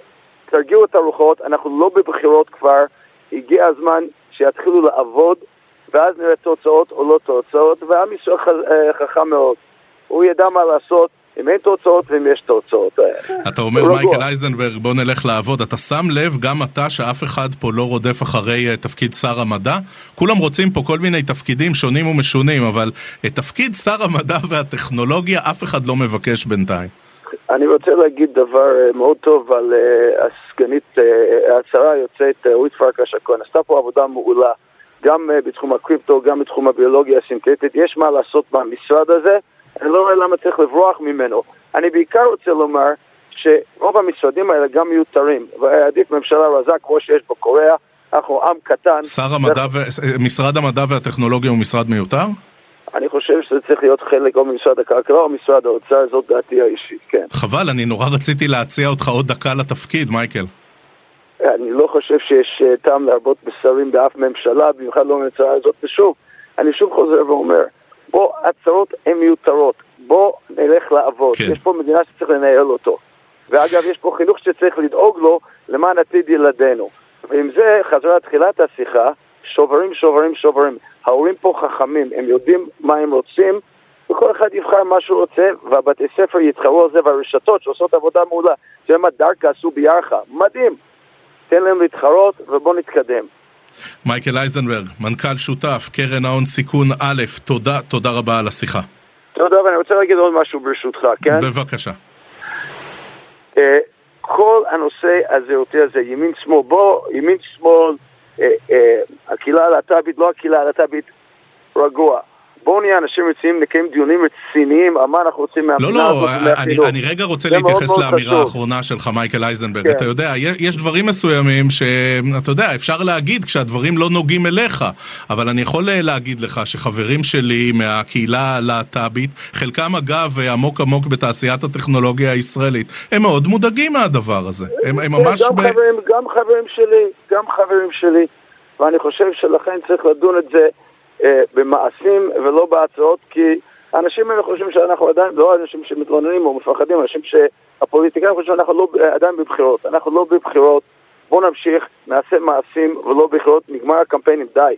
תרגיעו את הרוחות, אנחנו לא בבחירות כבר, הגיע הזמן שיתחילו לעבוד, ואז נראה תוצאות או לא תוצאות, ועם ישראל אה, חכם מאוד. הוא ידע מה לעשות, אם אין תוצאות ואם יש תוצאות. אתה אומר מייקל אייזנברג בוא נלך לעבוד, אתה שם לב גם אתה שאף אחד פה לא רודף אחרי אה, תפקיד שר המדע? כולם רוצים פה כל מיני תפקידים שונים ומשונים, אבל את תפקיד שר המדע והטכנולוגיה אף אחד לא מבקש בינתיים. אני רוצה להגיד דבר אה, מאוד טוב על uh, הסגנית, uh, השרה היוצאת אורית פרקש הכהן. עשתה פה עבודה מעולה, גם בתחום הקריפטו, גם בתחום הביולוגיה הסינתטית. יש מה לעשות במשרד הזה, אני לא רואה למה צריך לברוח ממנו. אני בעיקר רוצה לומר שרוב המשרדים האלה גם מיותרים, ועדיף ממשלה רזה כמו שיש בקוריאה, אנחנו עם קטן. שר המדע ו... משרד המדע והטכנולוגיה הוא משרד מיותר? אני חושב שזה צריך להיות חלק או ממשרד הכלכלה או ממשרד האוצר, זאת דעתי האישית, כן. חבל, אני נורא רציתי להציע אותך עוד דקה לתפקיד, מייקל. אני לא חושב שיש אה, טעם להרבות בשרים באף ממשלה, במיוחד לא בממשלה הזאת, ושוב, אני שוב חוזר ואומר, בוא, הצהרות הן מיותרות, בוא נלך לעבוד, כן. יש פה מדינה שצריך לנהל אותו. ואגב, יש פה חינוך שצריך לדאוג לו למען עתיד ילדינו. ועם זה, חזרה לתחילת השיחה, שוברים, שוברים, שוברים. ההורים פה חכמים, הם יודעים מה הם רוצים, וכל אחד יבחר מה שהוא רוצה, והבתי ספר יתחרו על זה, והרשתות שעושות עבודה מעולה. תראה מה דרכה עשו בירכא, מדהים. תן להם להתחרות ובואו נתקדם. מייקל אייזנברג, מנכ"ל שותף, קרן ההון סיכון א', תודה, תודה רבה על השיחה. תודה, ואני רוצה להגיד עוד משהו ברשותך, כן? בבקשה. Uh, כל הנושא הזהותי הזה, ימין שמאל, בוא, ימין שמאל, אה, אה, הקהילה הלהט"בית, לא הקהילה הלהט"בית, רגוע. בואו נהיה אנשים רציניים, נקיים דיונים רציניים מה אנחנו רוצים מהמדינה לא, לא, אני, אני רגע רוצה להתייחס לאמירה האחרונה שלך, מייקל אייזנברג. כן. אתה יודע, יש דברים מסוימים שאתה יודע, אפשר להגיד כשהדברים לא נוגעים אליך, אבל אני יכול אה, להגיד לך שחברים שלי מהקהילה הלהט"בית, חלקם אגב עמוק עמוק בתעשיית הטכנולוגיה הישראלית, הם מאוד מודאגים מהדבר הזה. הם, הם ממש... גם, ב... חברים, גם חברים שלי, גם חברים שלי, ואני חושב שלכן צריך לדון את זה. אה, במעשים ולא בהצעות, כי האנשים האלה חושבים שאנחנו עדיין, לא אנשים שמתלוננים או מפחדים, אנשים שהפוליטיקאים חושבים שאנחנו לא, עדיין בבחירות. אנחנו לא בבחירות, בואו נמשיך, נעשה מעשים ולא בבחירות, נגמר הקמפיינים, די.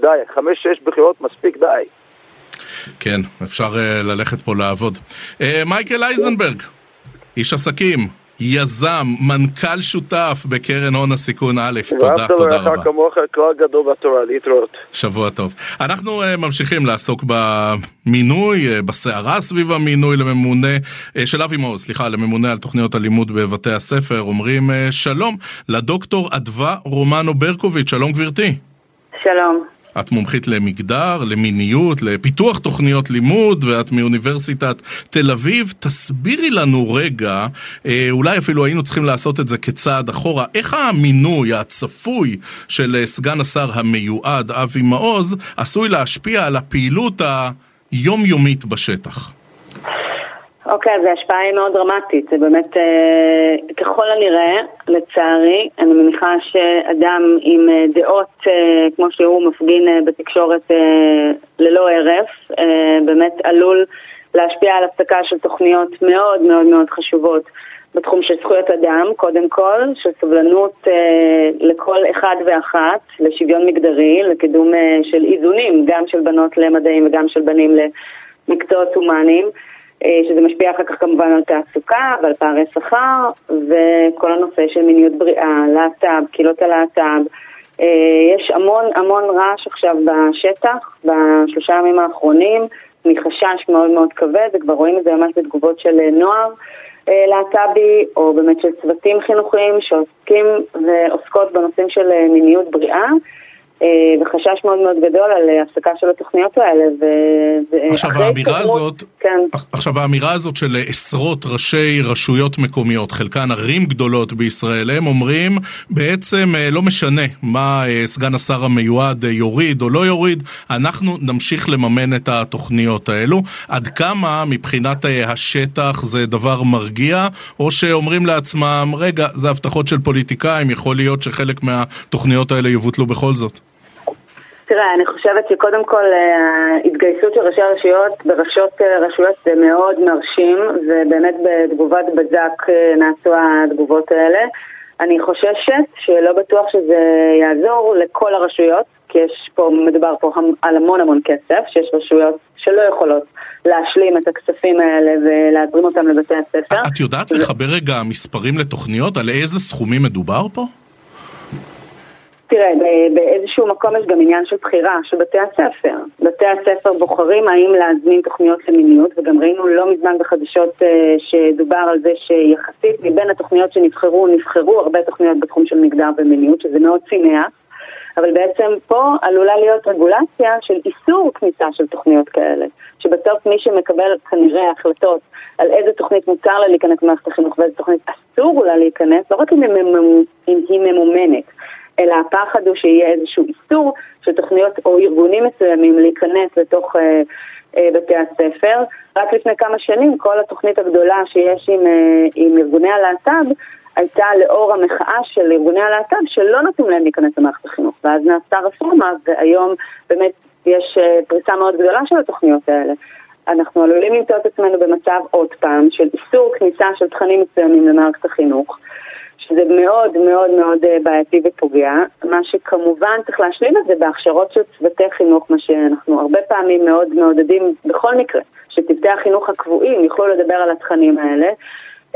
די, חמש-שש בחירות מספיק, די. כן, אפשר uh, ללכת פה לעבוד. Uh, מייקל אייזנברג, איש עסקים, יזם, מנכ"ל שותף בקרן הון הסיכון א', תודה, תודה רבה. כמוך כלל גדול בתורה, להתראות. שבוע טוב. אנחנו uh, ממשיכים לעסוק במינוי, uh, בסערה סביב המינוי לממונה, uh, של אבי מעוז, סליחה, לממונה על תוכניות הלימוד בבתי הספר. אומרים uh, שלום לדוקטור אדווה רומנו ברקוביץ', שלום גברתי. שלום. את מומחית למגדר, למיניות, לפיתוח תוכניות לימוד, ואת מאוניברסיטת תל אביב. תסבירי לנו רגע, אה, אולי אפילו היינו צריכים לעשות את זה כצעד אחורה, איך המינוי הצפוי של סגן השר המיועד, אבי מעוז, עשוי להשפיע על הפעילות היומיומית בשטח? אוקיי, אז ההשפעה היא מאוד דרמטית, זה באמת, אה, ככל הנראה, לצערי, אני מניחה שאדם עם אה, דעות אה, כמו שהוא מפגין אה, בתקשורת אה, ללא הרף, אה, באמת עלול להשפיע על הפסקה של תוכניות מאוד מאוד מאוד חשובות בתחום של זכויות אדם, קודם כל, של סובלנות אה, לכל אחד ואחת, לשוויון מגדרי, לקידום אה, של איזונים, גם של בנות למדעים וגם של בנים למקצועות הומניים. אה, שזה משפיע אחר כך כמובן על תעסוקה ועל פערי שכר וכל הנושא של מיניות בריאה, להט"ב, קהילות הלהט"ב. אה, יש המון המון רעש עכשיו בשטח בשלושה ימים האחרונים מחשש מאוד מאוד כבד וכבר רואים את זה ממש בתגובות של נוער אה, להט"בי או באמת של צוותים חינוכיים שעוסקים ועוסקות בנושאים של מיניות בריאה. אה, וחשש מאוד מאוד גדול על אה, הפסקה של התוכניות האלה. ו... עכשיו האמירה הזאת, כן. עכשיו האמירה הזאת של עשרות ראשי רשויות מקומיות, חלקן ערים גדולות בישראל, הם אומרים בעצם אה, לא משנה מה סגן השר המיועד יוריד או לא יוריד, אנחנו נמשיך לממן את התוכניות האלו. עד כמה מבחינת השטח זה דבר מרגיע, או שאומרים לעצמם, רגע, זה הבטחות של פוליטיקאים, יכול להיות שחלק מהתוכניות האלה יבוטלו בכל זאת. תראה, אני חושבת שקודם כל ההתגייסות אה, של ראשי הרשויות בראשות אה, רשויות זה מאוד מרשים ובאמת בתגובת בזק אה, נעשו התגובות האלה. אני חוששת שלא בטוח שזה יעזור לכל הרשויות, כי יש פה, מדובר פה על המון המון כסף, שיש רשויות שלא יכולות להשלים את הכספים האלה ולהזרים אותם לבתי הספר. את יודעת לחבר רגע מספרים לתוכניות? על איזה סכומים מדובר פה? תראה, באיזשהו מקום יש גם עניין של בחירה של בתי הספר. בתי הספר בוחרים האם להזמין תוכניות למיניות, וגם ראינו לא מזמן בחדשות אה, שדובר על זה שיחסית מבין התוכניות שנבחרו, נבחרו הרבה תוכניות בתחום של מגדר ומיניות, שזה מאוד צינח. אבל בעצם פה עלולה להיות רגולציה של איסור כניסה של תוכניות כאלה. שבסוף מי שמקבל כנראה החלטות על איזה תוכנית מותר לה להיכנס למערכת החינוך ואיזה תוכנית אסור לה להיכנס, לא רק אם היא ממומנת, אלא הפחד הוא שיהיה איזשהו איסור של תוכניות או ארגונים מסוימים להיכנס לתוך אה, אה, בתי הספר. רק לפני כמה שנים כל התוכנית הגדולה שיש עם, אה, עם ארגוני הלהט"ב הייתה לאור המחאה של ארגוני הלהט"ב שלא נותנים להם להיכנס למערכת החינוך, ואז נעשתה רפורמה והיום באמת יש אה, פריסה מאוד גדולה של התוכניות האלה. אנחנו עלולים למצוא את עצמנו במצב עוד פעם של איסור כניסה של תכנים מסוימים למערכת החינוך. שזה מאוד מאוד מאוד אה, בעייתי ופוגע. מה שכמובן צריך להשלים את זה בהכשרות של צוותי חינוך, מה שאנחנו הרבה פעמים מאוד מעודדים בכל מקרה, שצוותי החינוך הקבועים יוכלו לדבר על התכנים האלה.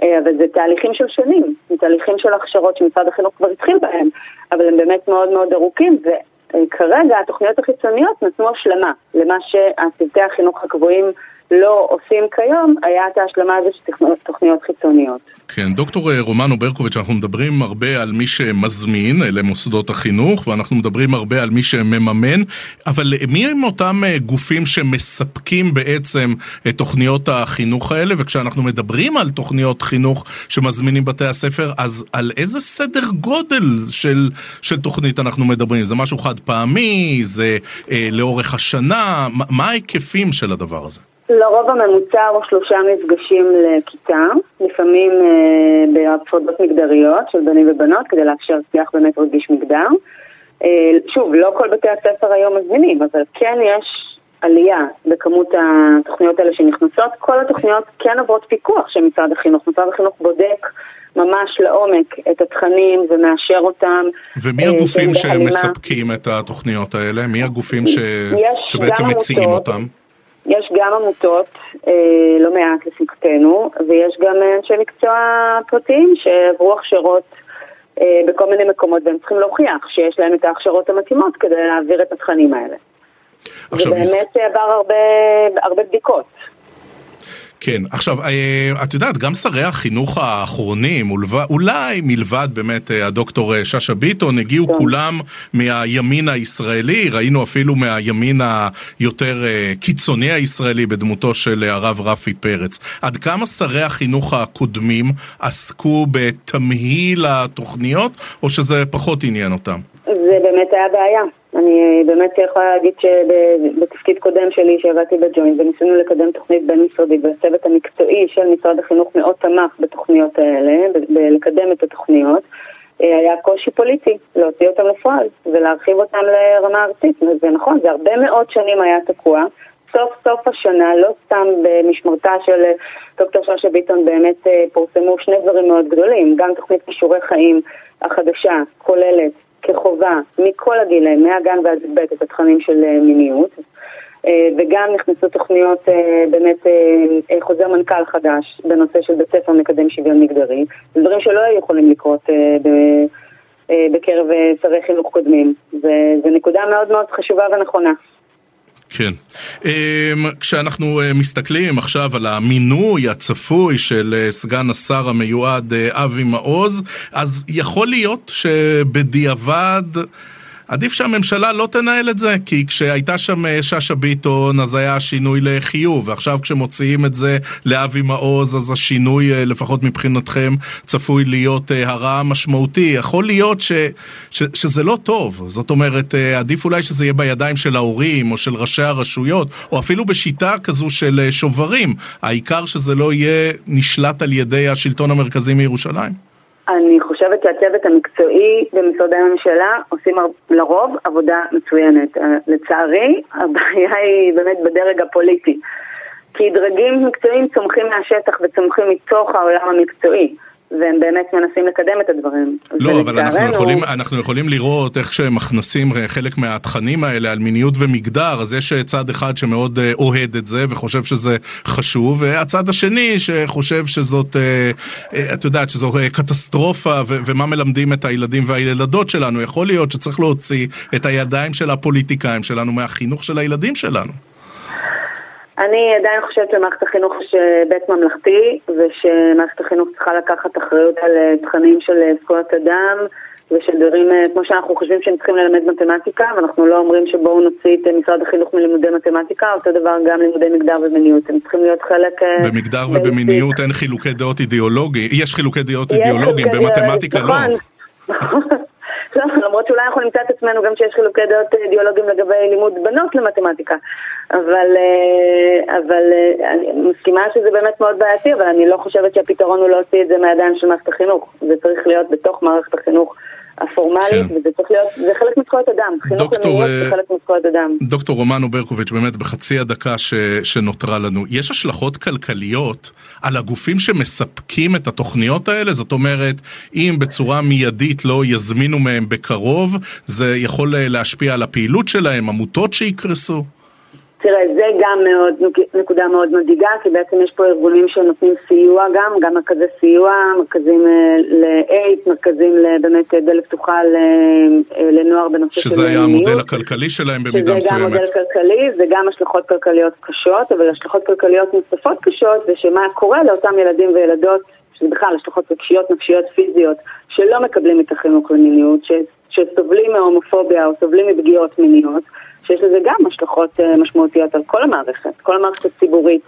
אה, אבל זה תהליכים של שנים, זה תהליכים של הכשרות שמשרד החינוך כבר התחיל בהם, אבל הם באמת מאוד מאוד ארוכים, וכרגע התוכניות החיצוניות נתנו השלמה למה שצוותי החינוך הקבועים לא עושים כיום, היה את ההשלמה הזו של תוכניות חיצוניות. כן, דוקטור אה, רומנו ברקוביץ', אנחנו מדברים הרבה על מי שמזמין, אלה מוסדות החינוך, ואנחנו מדברים הרבה על מי שמממן, אבל מי הם אותם אה, גופים שמספקים בעצם את תוכניות החינוך האלה? וכשאנחנו מדברים על תוכניות חינוך שמזמינים בתי הספר, אז על איזה סדר גודל של, של תוכנית אנחנו מדברים? זה משהו חד פעמי? זה אה, לאורך השנה? מה ההיקפים של הדבר הזה? לרוב הממוצע הוא שלושה מפגשים לכיתה, לפעמים אה, בהפרדות מגדריות של בנים ובנות כדי לאפשר שיח באמת רגיש מגדר. אה, שוב, לא כל בתי הספר היום מזמינים, אבל כן יש עלייה בכמות התוכניות האלה שנכנסות. כל התוכניות כן עוברות פיקוח של משרד החינוך. משרד החינוך בודק ממש לעומק את התכנים ומאשר אותם. ומי הגופים שמספקים את התוכניות האלה? מי הגופים ש... שבעצם מציעים אותם? יש גם עמותות, אה, לא מעט לשמחתנו, ויש גם אנשי מקצוע פרטיים שעברו הכשרות אה, בכל מיני מקומות, והם צריכים להוכיח שיש להם את ההכשרות המתאימות כדי להעביר את התכנים האלה. זה באמת עבר הרבה, הרבה בדיקות. כן, עכשיו, אה, את יודעת, גם שרי החינוך האחרונים, אולי מלבד באמת אה, הדוקטור אה, שאשא ביטון, הגיעו כן. כולם מהימין הישראלי, ראינו אפילו מהימין היותר קיצוני הישראלי בדמותו של הרב רפי פרץ. עד כמה שרי החינוך הקודמים עסקו בתמהיל התוכניות, או שזה פחות עניין אותם? זה באמת היה בעיה. אני באמת יכולה להגיד שבתפקיד קודם שלי שעבדתי בג'וינט וניסינו לקדם תוכנית בין-משרדית והצוות המקצועי של משרד החינוך מאוד תמך בתוכניות האלה, בלקדם את התוכניות, אה, היה קושי פוליטי להוציא אותם לפועל ולהרחיב אותם לרמה ארצית. וזה נכון, זה הרבה מאוד שנים היה תקוע. סוף סוף השנה, לא סתם במשמרתה של אה, דוקטור שאשא ביטון באמת אה, פורסמו שני דברים מאוד גדולים, גם תוכנית כישורי חיים החדשה כוללת כחובה מכל הגילאים, מהגן ועד ב' את התכנים של אה, מיניות, אה, וגם נכנסו תוכניות, אה, באמת חוזר מנכ"ל חדש בנושא של בית ספר מקדם שוויון מגדרי, זה דברים שלא היו יכולים לקרות בקרב שרי חינוך קודמים, וזו נקודה מאוד מאוד חשובה ונכונה. כן. אמ, כשאנחנו אה, מסתכלים עכשיו על המינוי הצפוי של אה, סגן השר המיועד אה, אבי מעוז, אז יכול להיות שבדיעבד... עדיף שהממשלה לא תנהל את זה, כי כשהייתה שם אה, שאשא ביטון אז היה שינוי לחיוב, ועכשיו כשמוציאים את זה לאבי מעוז אז השינוי, אה, לפחות מבחינתכם, צפוי להיות אה, הרע משמעותי. יכול להיות ש, ש, שזה לא טוב, זאת אומרת, עדיף אולי שזה יהיה בידיים של ההורים או של ראשי הרשויות, או אפילו בשיטה כזו של שוברים. העיקר שזה לא יהיה נשלט על ידי השלטון המרכזי מירושלים. אני חושבת שהצוות המקצועי במשרדי הממשלה עושים לרוב עבודה מצוינת. אה, לצערי, הבעיה היא באמת בדרג הפוליטי. כי דרגים מקצועיים צומחים מהשטח וצומחים מתוך העולם המקצועי. והם באמת מנסים לקדם את הדברים. לא, אבל אנחנו יכולים, אנחנו יכולים לראות איך שהם מכנסים חלק מהתכנים האלה על מיניות ומגדר, אז יש צד אחד שמאוד אה, אוהד את זה וחושב שזה חשוב, והצד השני שחושב שזאת, אה, אה, את יודעת, שזו קטסטרופה ומה מלמדים את הילדים והילדות שלנו. יכול להיות שצריך להוציא את הידיים של הפוליטיקאים שלנו מהחינוך של הילדים שלנו. אני עדיין חושבת שמערכת החינוך יש בית ממלכתי ושמערכת החינוך צריכה לקחת אחריות על אה, תכנים של אה, זכויות אדם ושל דברים, אה, כמו שאנחנו חושבים שהם צריכים ללמד מתמטיקה ואנחנו לא אומרים שבואו נוציא את משרד החינוך מלימודי מתמטיקה, אותו דבר גם לימודי מגדר ומיניות, הם צריכים להיות חלק... במגדר ובמיניות אין חילוקי דעות אידיאולוגיים, יש חילוקי דעות אידיאולוגיים, במתמטיקה לא. (laughs) לא, למרות שאולי אנחנו נמצא את עצמנו גם שיש חילוקי דעות אידיאולוגיים לגבי לימוד בנות למתמטיקה. אבל, אה, אבל אה, אני מסכימה שזה באמת מאוד בעייתי, אבל אני לא חושבת שהפתרון הוא להוציא את זה מהידיים של מערכת החינוך. זה צריך להיות בתוך מערכת החינוך. הפורמלית, כן. וזה צריך להיות, זה חלק מזכויות אדם, חינוך למיניות זה אה, חלק מזכויות אדם. דוקטור רומנו ברקוביץ', באמת בחצי הדקה ש, שנותרה לנו, יש השלכות כלכליות על הגופים שמספקים את התוכניות האלה? זאת אומרת, אם בצורה מיידית לא יזמינו מהם בקרוב, זה יכול להשפיע על הפעילות שלהם, עמותות שיקרסו? תראה, זה גם מאוד, נקודה מאוד מדאיגה, כי בעצם יש פה ארגונים שנותנים סיוע גם, גם מרכזי סיוע, מרכזים אה, לאייט, מרכזים באמת אה, דלת פתוחה אה, לנוער בנושא של מיניות. שזה היה המודל הכלכלי שלהם במידה מסוימת. שזה גם מודל כלכלי, זה גם השלכות כלכליות קשות, אבל השלכות כלכליות נוספות קשות זה שמה קורה לאותם ילדים וילדות, שזה בכלל השלכות רגשיות, נפשיות, פיזיות, שלא מקבלים את החינוך למיניות, שסובלים מהומופוביה או סובלים מפגיעות מיניות. שיש לזה גם השלכות אה, משמעותיות על כל המערכת. כל המערכת הציבורית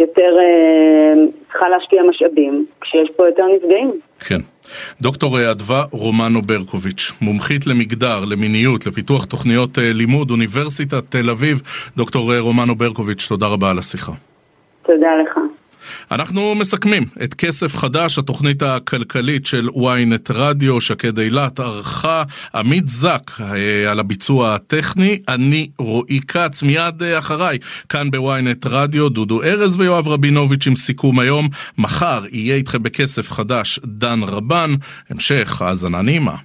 יותר אה, צריכה להשקיע משאבים, כשיש פה יותר נפגעים. כן. דוקטור אדווה רומנו ברקוביץ', מומחית למגדר, למיניות, לפיתוח תוכניות אה, לימוד, אוניברסיטת תל אביב. דוקטור רומנו ברקוביץ', תודה רבה על השיחה. תודה לך. אנחנו מסכמים את כסף חדש, התוכנית הכלכלית של ynet רדיו, שקד אילת ערכה. עמית זק אה, על הביצוע הטכני, אני רועי כץ, מיד אה, אחריי, כאן בוויינט רדיו, דודו ארז ויואב רבינוביץ' עם סיכום היום, מחר יהיה איתכם בכסף חדש דן רבן, המשך האזנה נעימה.